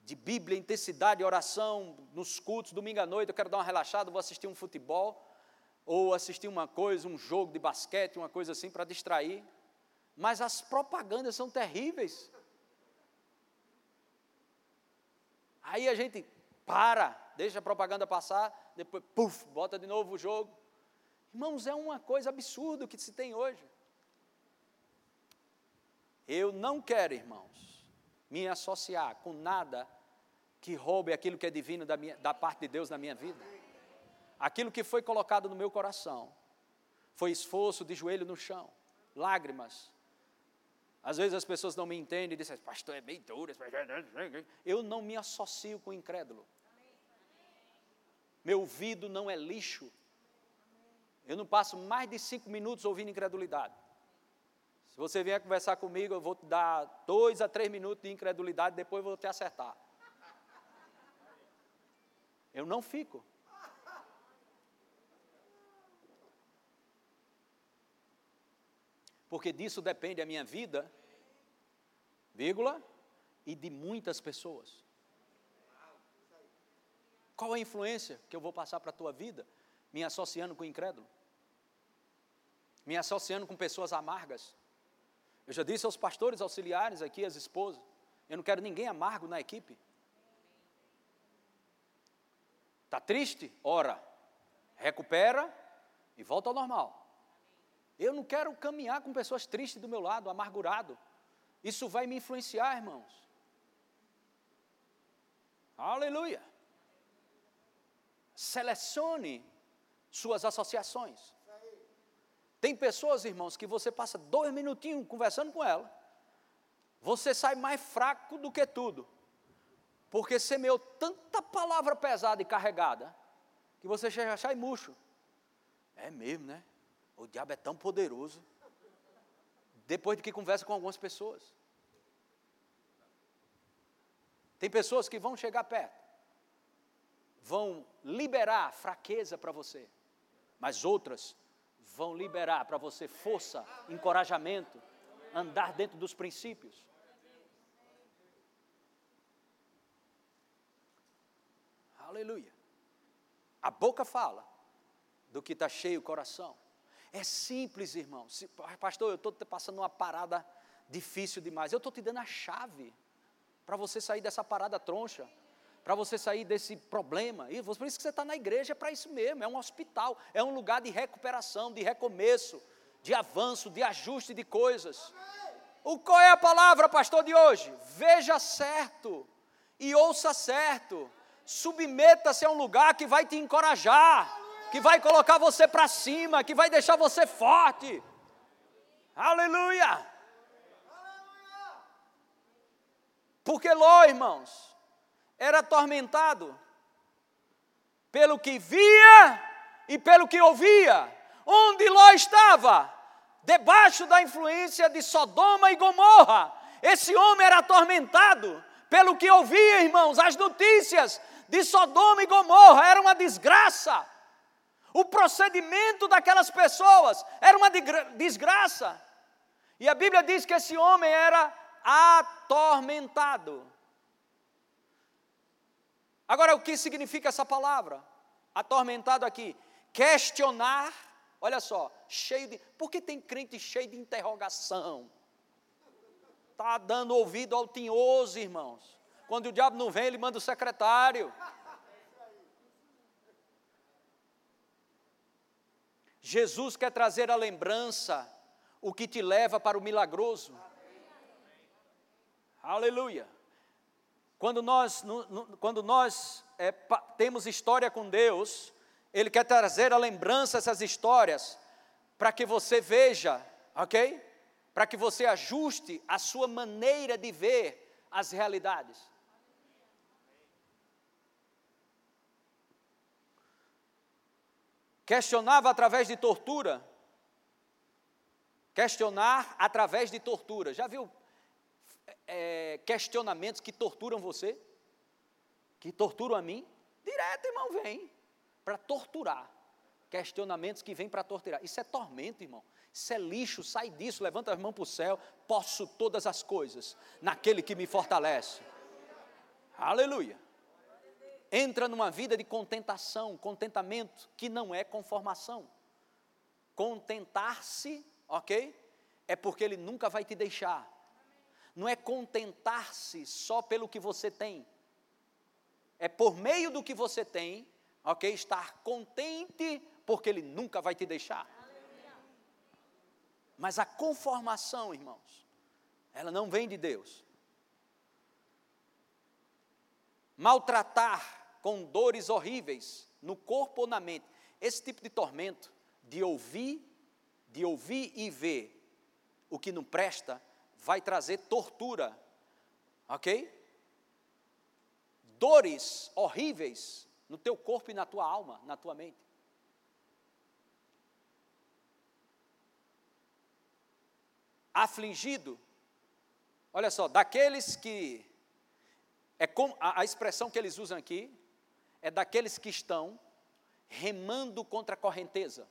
de Bíblia, intensidade, oração nos cultos, domingo à noite, eu quero dar uma relaxada, vou assistir um futebol, ou assistir uma coisa, um jogo de basquete, uma coisa assim para distrair. Mas as propagandas são terríveis. Aí a gente para, deixa a propaganda passar, depois, puf, bota de novo o jogo. Irmãos, é uma coisa absurda que se tem hoje. Eu não quero, irmãos, me associar com nada que roube aquilo que é divino da, minha, da parte de Deus na minha vida. Aquilo que foi colocado no meu coração foi esforço de joelho no chão, lágrimas. Às vezes as pessoas não me entendem e dizem, pastor, é bem duro. Eu não me associo com o incrédulo. Meu ouvido não é lixo. Eu não passo mais de cinco minutos ouvindo incredulidade. Se você vier conversar comigo, eu vou te dar dois a três minutos de incredulidade, depois eu vou te acertar. Eu não fico. Porque disso depende a minha vida, vírgula, e de muitas pessoas. Qual a influência que eu vou passar para a tua vida, me associando com o incrédulo? Me associando com pessoas amargas? Eu já disse aos pastores auxiliares aqui, às esposas, eu não quero ninguém amargo na equipe. Está triste? Ora, recupera e volta ao normal. Eu não quero caminhar com pessoas tristes do meu lado, amargurado. Isso vai me influenciar, irmãos. Aleluia. Selecione suas associações. Tem pessoas, irmãos, que você passa dois minutinhos conversando com ela, você sai mais fraco do que tudo, porque semeou tanta palavra pesada e carregada, que você já sai murcho. É mesmo, né? O diabo é tão poderoso. Depois de que conversa com algumas pessoas. Tem pessoas que vão chegar perto, vão liberar fraqueza para você, mas outras vão liberar para você força, encorajamento, andar dentro dos princípios. Aleluia. A boca fala do que está cheio o coração. É simples, irmão. Se, pastor, eu estou passando uma parada difícil demais. Eu estou te dando a chave para você sair dessa parada troncha para você sair desse problema. E por isso que você está na igreja, é para isso mesmo, é um hospital, é um lugar de recuperação, de recomeço, de avanço, de ajuste de coisas. O qual é a palavra, pastor, de hoje? Veja certo e ouça certo. Submeta-se a um lugar que vai te encorajar, que vai colocar você para cima, que vai deixar você forte. Aleluia! Porque Ló, irmãos, era atormentado pelo que via e pelo que ouvia. Onde Ló estava? Debaixo da influência de Sodoma e Gomorra. Esse homem era atormentado pelo que ouvia, irmãos, as notícias de Sodoma e Gomorra era uma desgraça. O procedimento daquelas pessoas era uma desgraça. E a Bíblia diz que esse homem era atormentado. Agora, o que significa essa palavra? Atormentado aqui. Questionar, olha só, cheio de. Por que tem crente cheio de interrogação? Está dando ouvido ao tinhoso, irmãos. Quando o diabo não vem, ele manda o secretário. Jesus quer trazer a lembrança, o que te leva para o milagroso. Aleluia. Quando nós, quando nós é, temos história com Deus, Ele quer trazer a lembrança essas histórias, para que você veja, ok? Para que você ajuste a sua maneira de ver as realidades. Questionava através de tortura. Questionar através de tortura. Já viu é, questionamentos que torturam você, que torturam a mim, direto, irmão, vem para torturar. Questionamentos que vêm para torturar. Isso é tormento, irmão. Isso é lixo, sai disso, levanta as mãos para o céu. Posso todas as coisas naquele que me fortalece. Aleluia. Entra numa vida de contentação, contentamento, que não é conformação. Contentar-se, ok? É porque Ele nunca vai te deixar. Não é contentar-se só pelo que você tem. É por meio do que você tem, ok? Estar contente, porque Ele nunca vai te deixar. Mas a conformação, irmãos, ela não vem de Deus. Maltratar com dores horríveis no corpo ou na mente. Esse tipo de tormento, de ouvir, de ouvir e ver o que não presta, vai trazer tortura, ok? Dores horríveis no teu corpo e na tua alma, na tua mente. Afligido, olha só, daqueles que é como a, a expressão que eles usam aqui é daqueles que estão remando contra a correnteza.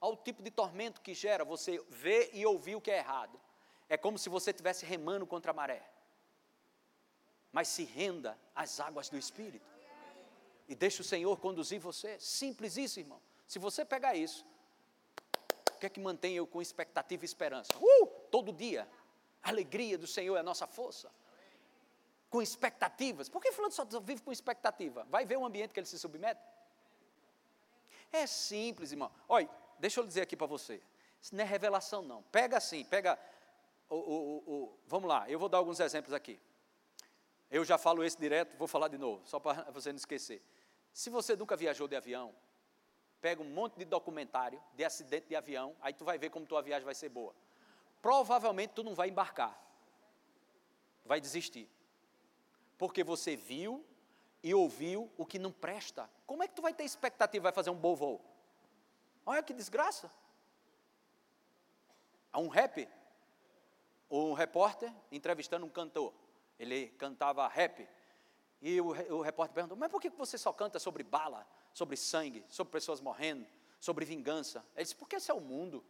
Olha o tipo de tormento que gera você ver e ouvir o que é errado. É como se você estivesse remando contra a maré. Mas se renda às águas do Espírito. E deixe o Senhor conduzir você. Simples isso, irmão. Se você pegar isso, o que é que mantém eu com expectativa e esperança? Uh! Todo dia. A alegria do Senhor é a nossa força com expectativas. Por que fulano só vive com expectativa? Vai ver o ambiente que ele se submete? É simples, irmão. Olha, deixa eu dizer aqui para você. Isso não é revelação, não. Pega assim, pega. O, o, o, vamos lá, eu vou dar alguns exemplos aqui. Eu já falo esse direto, vou falar de novo, só para você não esquecer. Se você nunca viajou de avião, pega um monte de documentário de acidente de avião, aí tu vai ver como tua viagem vai ser boa. Provavelmente tu não vai embarcar. Vai desistir porque você viu e ouviu o que não presta. Como é que tu vai ter expectativa, vai fazer um bom voo? Olha que desgraça. Há um rap, um repórter entrevistando um cantor. Ele cantava rap. E o, o repórter perguntou: Mas por que você só canta sobre bala, sobre sangue, sobre pessoas morrendo, sobre vingança? Ele disse: Porque esse é o mundo.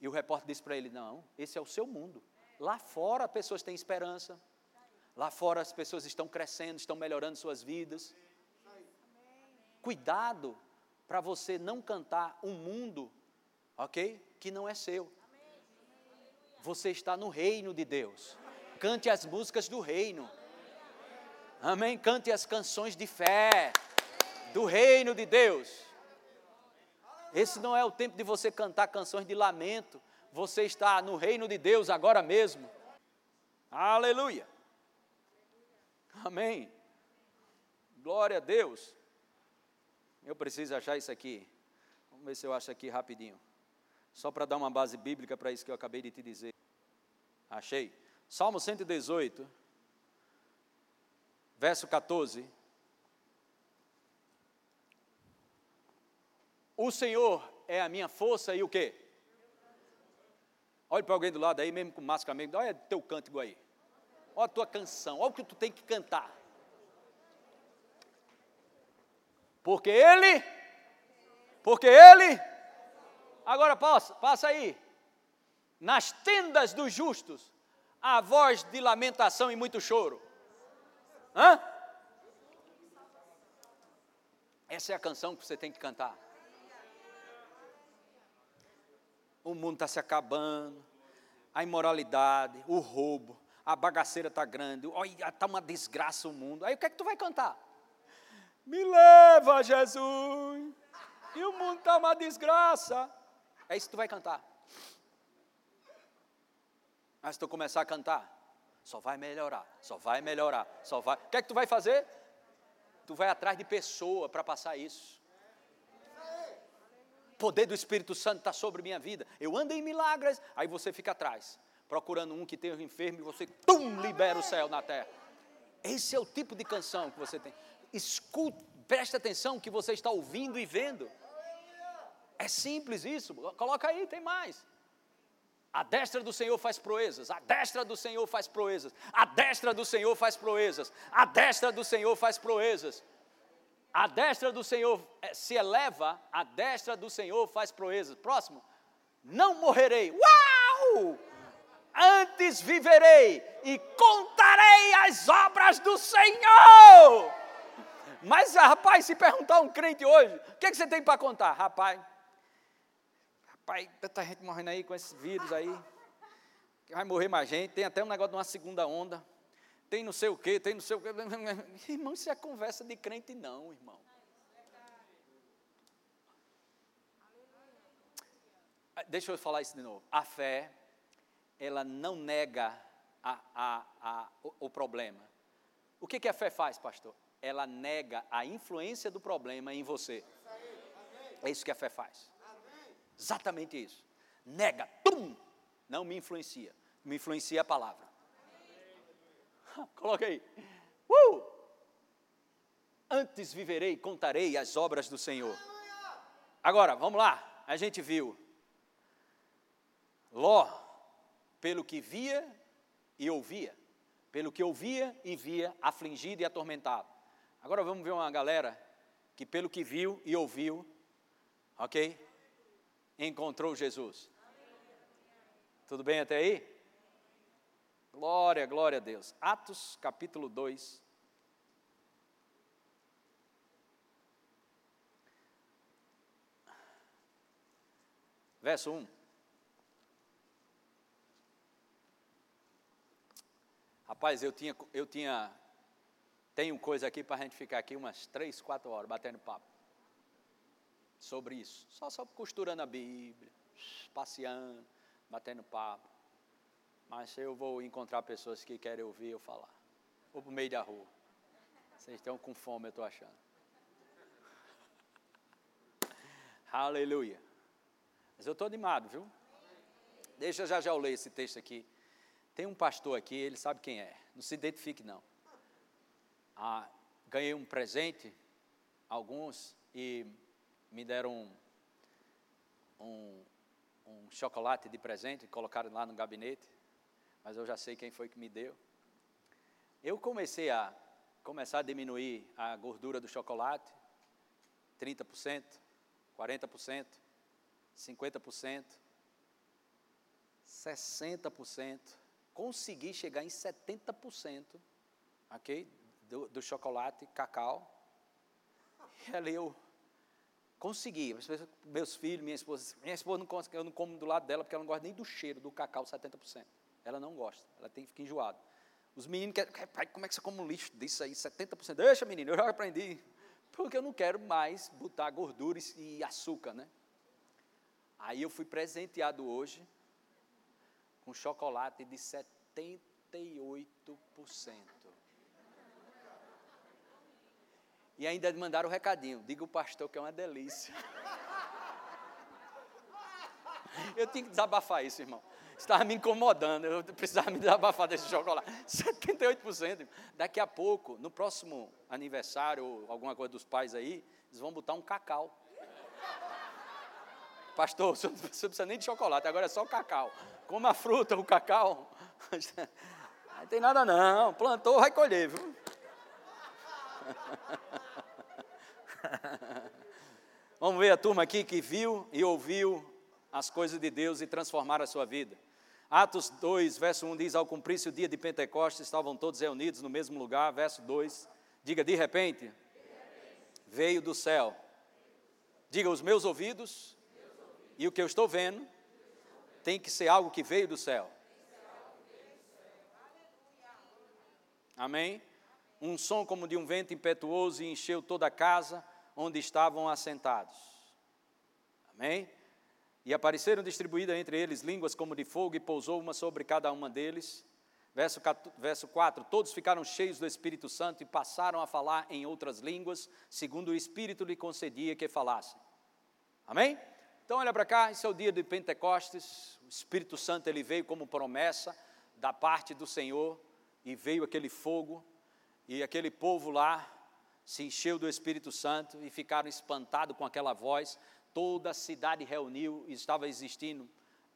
E o repórter disse para ele: Não, esse é o seu mundo. Lá fora, pessoas têm esperança, Lá fora as pessoas estão crescendo, estão melhorando suas vidas. Cuidado para você não cantar um mundo, ok? Que não é seu. Você está no reino de Deus. Cante as músicas do reino. Amém? Cante as canções de fé do reino de Deus. Esse não é o tempo de você cantar canções de lamento. Você está no reino de Deus agora mesmo. Aleluia. Amém. Glória a Deus. Eu preciso achar isso aqui. Vamos ver se eu acho aqui rapidinho. Só para dar uma base bíblica para isso que eu acabei de te dizer. Achei. Salmo 118, verso 14. O Senhor é a minha força e o quê? Olhe para alguém do lado aí, mesmo com máscara mesmo, olha teu cântico aí olha a tua canção, olha o que tu tem que cantar. Porque ele, porque ele, agora passa, passa aí, nas tendas dos justos, a voz de lamentação e muito choro. Hã? Essa é a canção que você tem que cantar. O mundo está se acabando, a imoralidade, o roubo, a bagaceira está grande, olha, está uma desgraça o mundo. Aí o que é que tu vai cantar? Me leva, Jesus, e o mundo está uma desgraça. É isso que tu vai cantar. Mas se tu começar a cantar, só vai melhorar, só vai melhorar, só vai. O que é que tu vai fazer? Tu vai atrás de pessoa para passar isso. O poder do Espírito Santo está sobre minha vida. Eu ando em milagres, aí você fica atrás procurando um que tenha um enfermo e você, tum, libera o céu na terra. Esse é o tipo de canção que você tem. Escute, preste atenção que você está ouvindo e vendo. É simples isso, coloca aí, tem mais. A destra do Senhor faz proezas, a destra do Senhor faz proezas, a destra do Senhor faz proezas, a destra do Senhor faz proezas. A destra do Senhor eh, se eleva, a destra do Senhor faz proezas. Próximo. Não morrerei. Uau! Antes viverei e contarei as obras do Senhor. Mas, rapaz, se perguntar um crente hoje, o que, é que você tem para contar? Rapaz, rapaz, tanta gente morrendo aí com esse vírus aí, vai morrer mais gente, tem até um negócio de uma segunda onda, tem não sei o quê, tem não sei o quê. Irmão, isso é conversa de crente não, irmão. Deixa eu falar isso de novo. A fé ela não nega a, a, a, o, o, problema. O que, que a fé faz, pastor? Ela nega a influência do problema em você. É isso que a fé faz. Exatamente isso. Nega, tum, não me influencia. Me influencia a palavra. Coloca aí. Uh! Antes viverei, contarei as obras do Senhor. Agora, vamos lá. A gente viu Ló pelo que via e ouvia, pelo que ouvia e via, afligido e atormentado. Agora vamos ver uma galera que, pelo que viu e ouviu, ok? Encontrou Jesus. Tudo bem até aí? Glória, glória a Deus. Atos capítulo 2. Verso 1. Rapaz, eu tinha, eu tinha, tenho coisa aqui para a gente ficar aqui umas três, quatro horas batendo papo sobre isso. Só, só costurando a Bíblia, passeando, batendo papo. Mas eu vou encontrar pessoas que querem ouvir eu falar. Vou para o meio da rua. Vocês estão com fome, eu estou achando. Aleluia. Mas eu estou animado, viu? Deixa já já eu ler esse texto aqui. Tem um pastor aqui, ele sabe quem é. Não se identifique, não. Ah, ganhei um presente, alguns, e me deram um, um, um chocolate de presente, colocaram lá no gabinete, mas eu já sei quem foi que me deu. Eu comecei a começar a diminuir a gordura do chocolate, 30%, 40%, 50%, 60%, consegui chegar em 70%, ok? Do, do chocolate, cacau. E ali eu consegui. Meus filhos, minha esposa, minha esposa não consegue, eu não como do lado dela porque ela não gosta nem do cheiro do cacau 70%. Ela não gosta, ela tem que ficar enjoada. Os meninos querem, pai, como é que você come um lixo disso aí, 70%? Deixa, menino, eu já aprendi. Porque eu não quero mais botar gordura e açúcar, né? Aí eu fui presenteado hoje com chocolate de 78%. E ainda mandaram o um recadinho, diga o pastor que é uma delícia. Eu tinha que desabafar isso, irmão. Estava me incomodando, eu precisava me desabafar desse chocolate. 78%. Daqui a pouco, no próximo aniversário, ou alguma coisa dos pais aí, eles vão botar um cacau. Pastor, você não precisa nem de chocolate, agora é só cacau. Como a fruta, o cacau. Não tem nada não, plantou, vai colher, viu? Vamos ver a turma aqui que viu e ouviu as coisas de Deus e transformaram a sua vida. Atos 2, verso 1 diz: Ao cumprir-se o dia de Pentecostes, estavam todos reunidos no mesmo lugar. Verso 2, diga: De repente, veio do céu. Diga: Os meus ouvidos e o que eu estou vendo tem que ser algo que veio do céu. Amém? Um som como de um vento impetuoso encheu toda a casa onde estavam assentados. Amém? E apareceram distribuídas entre eles línguas como de fogo e pousou uma sobre cada uma deles. Verso, verso 4: Todos ficaram cheios do Espírito Santo e passaram a falar em outras línguas, segundo o Espírito lhe concedia que falassem. Amém? Então, olha para cá, esse é o dia de Pentecostes, o Espírito Santo ele veio como promessa da parte do Senhor, e veio aquele fogo, e aquele povo lá se encheu do Espírito Santo e ficaram espantados com aquela voz. Toda a cidade reuniu, estava existindo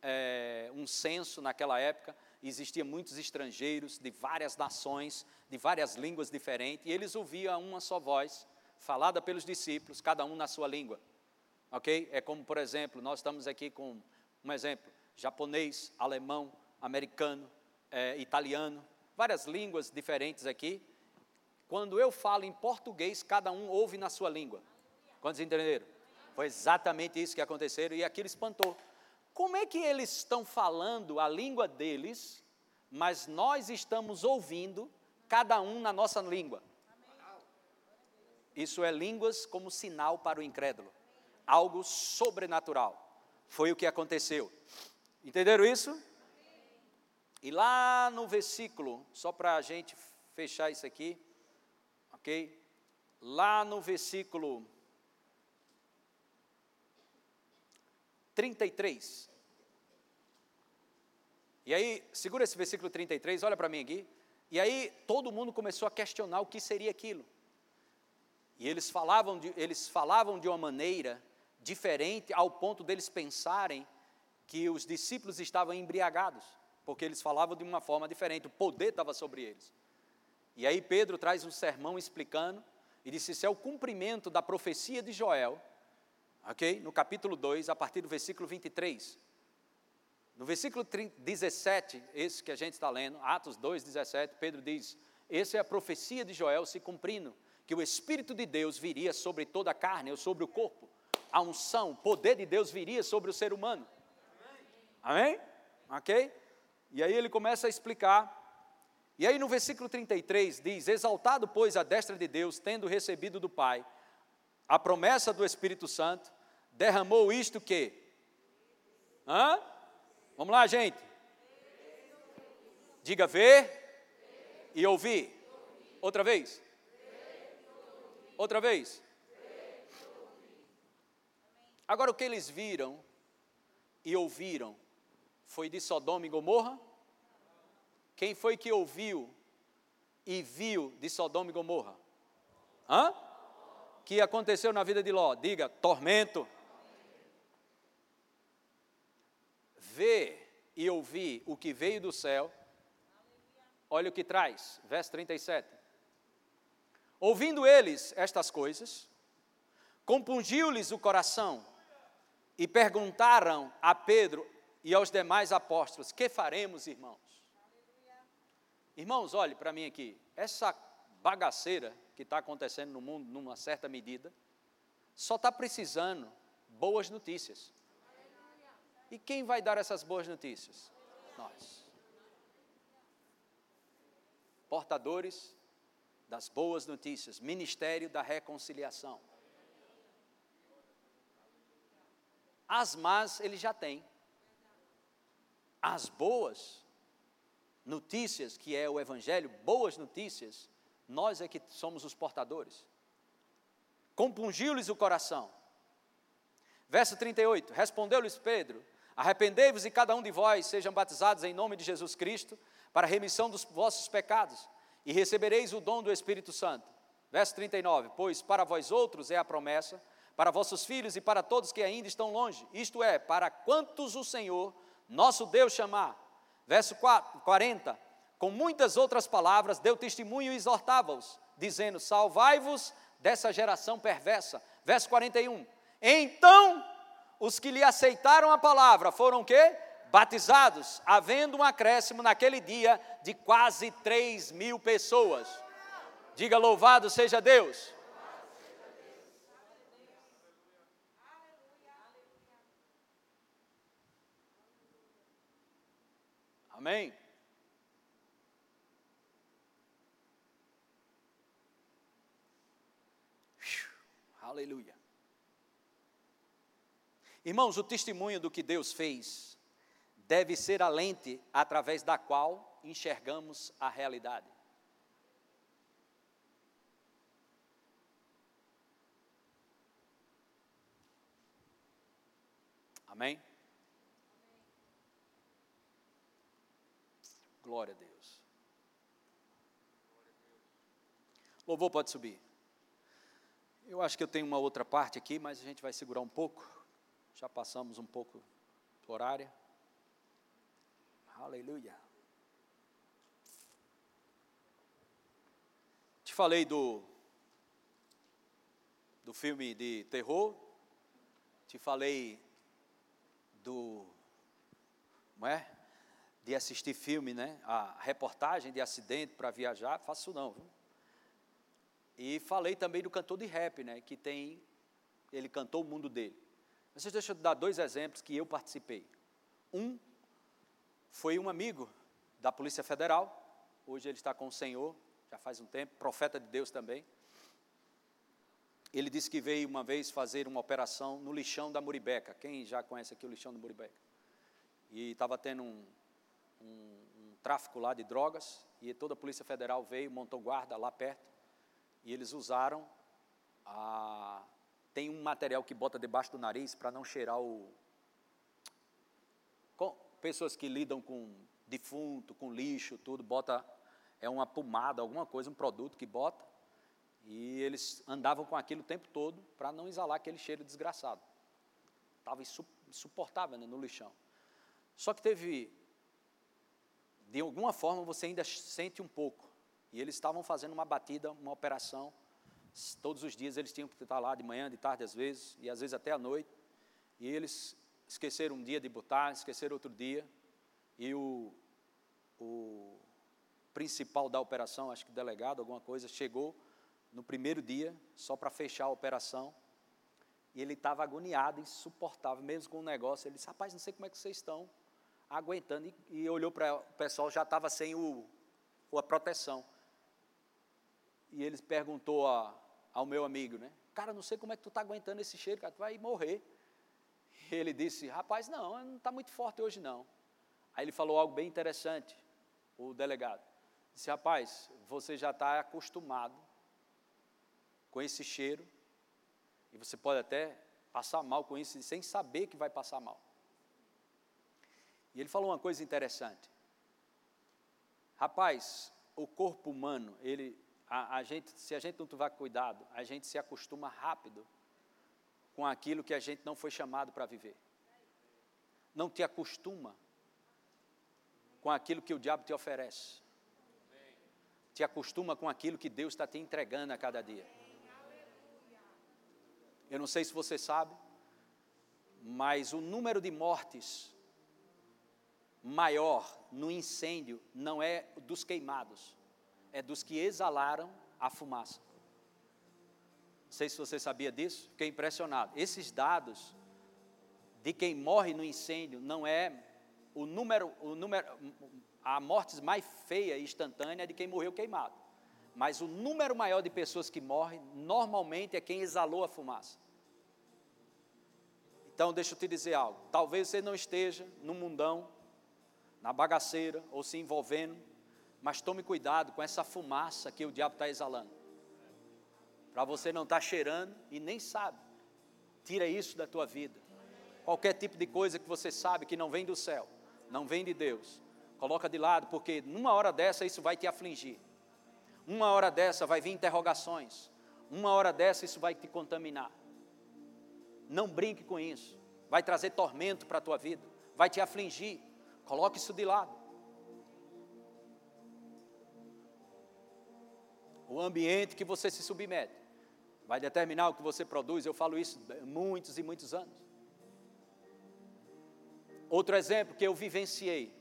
é, um censo naquela época, existiam muitos estrangeiros de várias nações, de várias línguas diferentes, e eles ouviam uma só voz, falada pelos discípulos, cada um na sua língua ok? É como, por exemplo, nós estamos aqui com um exemplo: japonês, alemão, americano, é, italiano, várias línguas diferentes aqui. Quando eu falo em português, cada um ouve na sua língua. Quantos entenderam? Foi exatamente isso que aconteceu e aquilo espantou. Como é que eles estão falando a língua deles, mas nós estamos ouvindo cada um na nossa língua? Isso é línguas como sinal para o incrédulo, algo sobrenatural. Foi o que aconteceu. Entenderam isso? E lá no versículo, só para a gente fechar isso aqui, ok? Lá no versículo 33. E aí, segura esse versículo 33, olha para mim aqui. E aí todo mundo começou a questionar o que seria aquilo. E eles falavam de, eles falavam de uma maneira diferente ao ponto deles pensarem que os discípulos estavam embriagados, porque eles falavam de uma forma diferente, o poder estava sobre eles. E aí Pedro traz um sermão explicando e disse: Isso é o cumprimento da profecia de Joel, ok? No capítulo 2, a partir do versículo 23. No versículo 17, esse que a gente está lendo, Atos 2, 17, Pedro diz: Essa é a profecia de Joel se cumprindo, que o Espírito de Deus viria sobre toda a carne, ou sobre o corpo. A unção, o poder de Deus viria sobre o ser humano. Amém? Ok? E aí ele começa a explicar e aí no versículo 33 diz: Exaltado, pois, a destra de Deus, tendo recebido do Pai a promessa do Espírito Santo, derramou isto que? Hã? Vamos lá, gente. Diga ver e ouvir. Outra vez. Outra vez. Agora o que eles viram e ouviram foi de Sodoma e Gomorra? Quem foi que ouviu e viu de Sodoma e Gomorra? Hã? Que aconteceu na vida de Ló? Diga, tormento. Ver e ouvir o que veio do céu, olha o que traz, verso 37. Ouvindo eles estas coisas, compungiu-lhes o coração e perguntaram a Pedro e aos demais apóstolos: Que faremos, irmãos? Irmãos, olhe para mim aqui. Essa bagaceira que está acontecendo no mundo, numa certa medida, só está precisando boas notícias. E quem vai dar essas boas notícias? Nós. Portadores das boas notícias, Ministério da Reconciliação. As más ele já tem. As boas notícias, que é o Evangelho, boas notícias, nós é que somos os portadores. Compungiu-lhes o coração. Verso 38: Respondeu-lhes Pedro: Arrependei-vos e cada um de vós sejam batizados em nome de Jesus Cristo, para a remissão dos vossos pecados, e recebereis o dom do Espírito Santo. Verso 39: Pois para vós outros é a promessa, para vossos filhos e para todos que ainda estão longe, isto é, para quantos o Senhor, nosso Deus, chamar. Verso 40, com muitas outras palavras, deu testemunho e exortava-os, dizendo: Salvai-vos dessa geração perversa. Verso 41, então os que lhe aceitaram a palavra foram quê? Batizados, havendo um acréscimo naquele dia de quase 3 mil pessoas. Diga louvado seja Deus. Amém? Aleluia. Irmãos, o testemunho do que Deus fez deve ser a lente através da qual enxergamos a realidade. Amém? Glória a Deus. Louvor pode subir. Eu acho que eu tenho uma outra parte aqui, mas a gente vai segurar um pouco. Já passamos um pouco do horário. Aleluia. Te falei do do filme de terror. Te falei do como é? De assistir filme, né? A reportagem de acidente para viajar, faço não. Viu? E falei também do cantor de rap, né? Que tem, ele cantou o mundo dele. Mas deixa eu dar dois exemplos que eu participei. Um foi um amigo da Polícia Federal, hoje ele está com o Senhor, já faz um tempo, profeta de Deus também. Ele disse que veio uma vez fazer uma operação no lixão da Muribeca. Quem já conhece aqui o lixão da Muribeca? E estava tendo um, um, um tráfico lá de drogas, e toda a Polícia Federal veio, montou guarda lá perto, e eles usaram a. Tem um material que bota debaixo do nariz para não cheirar o. Com pessoas que lidam com defunto, com lixo, tudo, bota. É uma pomada, alguma coisa, um produto que bota. E eles andavam com aquilo o tempo todo para não exalar aquele cheiro desgraçado. Estava insuportável né, no lixão. Só que teve de alguma forma você ainda sente um pouco. E eles estavam fazendo uma batida, uma operação. Todos os dias eles tinham que estar lá, de manhã, de tarde às vezes, e às vezes até à noite. E eles esqueceram um dia de botar, esqueceram outro dia. E o, o principal da operação, acho que delegado, alguma coisa, chegou no primeiro dia, só para fechar a operação. E ele estava agoniado, insuportável, mesmo com o negócio. Ele disse: Rapaz, não sei como é que vocês estão aguentando, e, e olhou para o pessoal, já estava sem o, a proteção. E ele perguntou a, ao meu amigo, né? Cara, não sei como é que tu está aguentando esse cheiro, cara, tu vai morrer. E ele disse, rapaz, não, não está muito forte hoje não. Aí ele falou algo bem interessante, o delegado. Disse, rapaz, você já está acostumado com esse cheiro, e você pode até passar mal com isso sem saber que vai passar mal. E ele falou uma coisa interessante. Rapaz, o corpo humano, ele, a, a gente, se a gente não tiver cuidado, a gente se acostuma rápido com aquilo que a gente não foi chamado para viver. Não te acostuma com aquilo que o diabo te oferece. Te acostuma com aquilo que Deus está te entregando a cada dia. Eu não sei se você sabe, mas o número de mortes maior no incêndio não é dos queimados, é dos que exalaram a fumaça. Não sei se você sabia disso, fiquei impressionado. Esses dados de quem morre no incêndio não é o número, o número a morte mais feia e instantânea é de quem morreu queimado. Mas o número maior de pessoas que morrem normalmente é quem exalou a fumaça. Então, deixa eu te dizer algo. Talvez você não esteja no mundão na bagaceira ou se envolvendo, mas tome cuidado com essa fumaça que o diabo está exalando. Para você não estar tá cheirando e nem sabe. Tira isso da tua vida. Qualquer tipo de coisa que você sabe que não vem do céu, não vem de Deus, coloca de lado, porque numa hora dessa isso vai te afligir. Uma hora dessa vai vir interrogações. Uma hora dessa isso vai te contaminar. Não brinque com isso. Vai trazer tormento para a tua vida, vai te afligir. Coloque isso de lado. O ambiente que você se submete vai determinar o que você produz. Eu falo isso há muitos e muitos anos. Outro exemplo que eu vivenciei.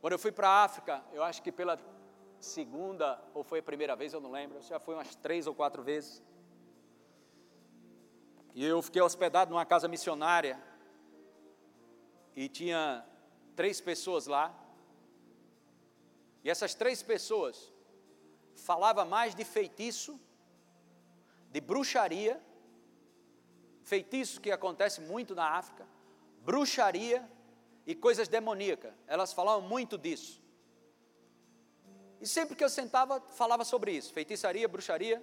Quando eu fui para a África, eu acho que pela segunda ou foi a primeira vez, eu não lembro, já foi umas três ou quatro vezes. E eu fiquei hospedado numa casa missionária e tinha três pessoas lá. E essas três pessoas falavam mais de feitiço, de bruxaria, feitiço que acontece muito na África, bruxaria e coisas demoníacas. Elas falavam muito disso. E sempre que eu sentava, falava sobre isso: feitiçaria, bruxaria,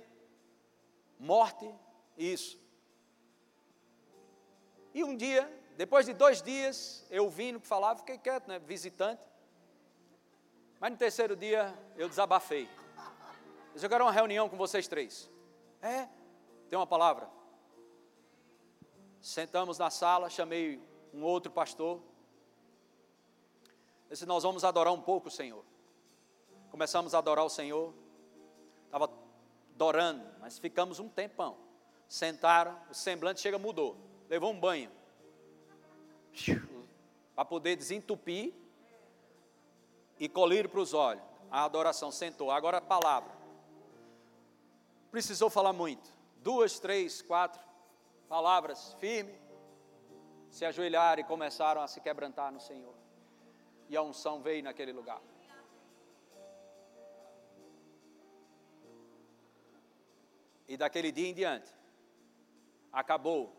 morte, isso. E um dia depois de dois dias, eu ouvindo que falava, fiquei quieto, né? Visitante. Mas no terceiro dia, eu desabafei. Eu quero uma reunião com vocês três. É? Tem uma palavra. Sentamos na sala, chamei um outro pastor. Disse, nós vamos adorar um pouco o Senhor. Começamos a adorar o Senhor. Estava adorando, mas ficamos um tempão. Sentaram, o semblante chega, mudou. Levou um banho. Para poder desentupir e colírio para os olhos. A adoração sentou. Agora a palavra. Precisou falar muito. Duas, três, quatro palavras firmes. Se ajoelharam e começaram a se quebrantar no Senhor. E a unção veio naquele lugar. E daquele dia em diante, acabou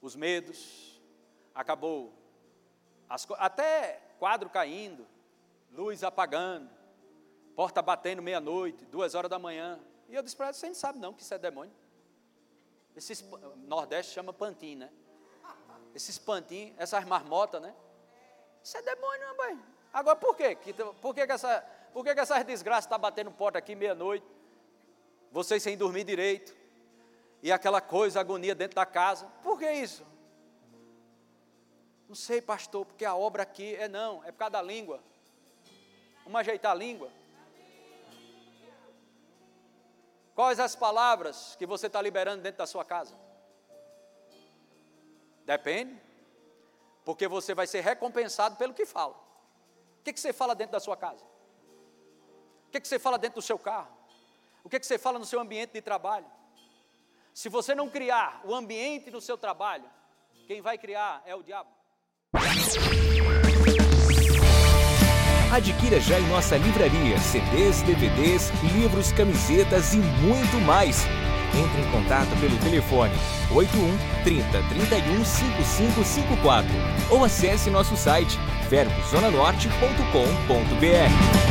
os medos, acabou as, até quadro caindo, luz apagando, porta batendo meia-noite, duas horas da manhã. E eu disse para ela, você não sabe não que isso é demônio. Esse Nordeste chama pantim, né? Esses pantim, essas marmotas, né? Isso é demônio, não, mãe. Agora por quê? Por que, que, essa, por que, que essas desgraças estão tá batendo porta aqui meia-noite? Vocês sem dormir direito. E aquela coisa, agonia dentro da casa. Por que isso? Não sei, pastor, porque a obra aqui é não, é por causa da língua. Vamos ajeitar a língua. Quais as palavras que você está liberando dentro da sua casa? Depende, porque você vai ser recompensado pelo que fala. O que, que você fala dentro da sua casa? O que, que você fala dentro do seu carro? O que, que você fala no seu ambiente de trabalho? Se você não criar o ambiente no seu trabalho, quem vai criar é o diabo. Adquira já em nossa livraria CDs, DVDs, livros, camisetas e muito mais. Entre em contato pelo telefone 81 30 31 5554 ou acesse nosso site verbozonanorte.com.br.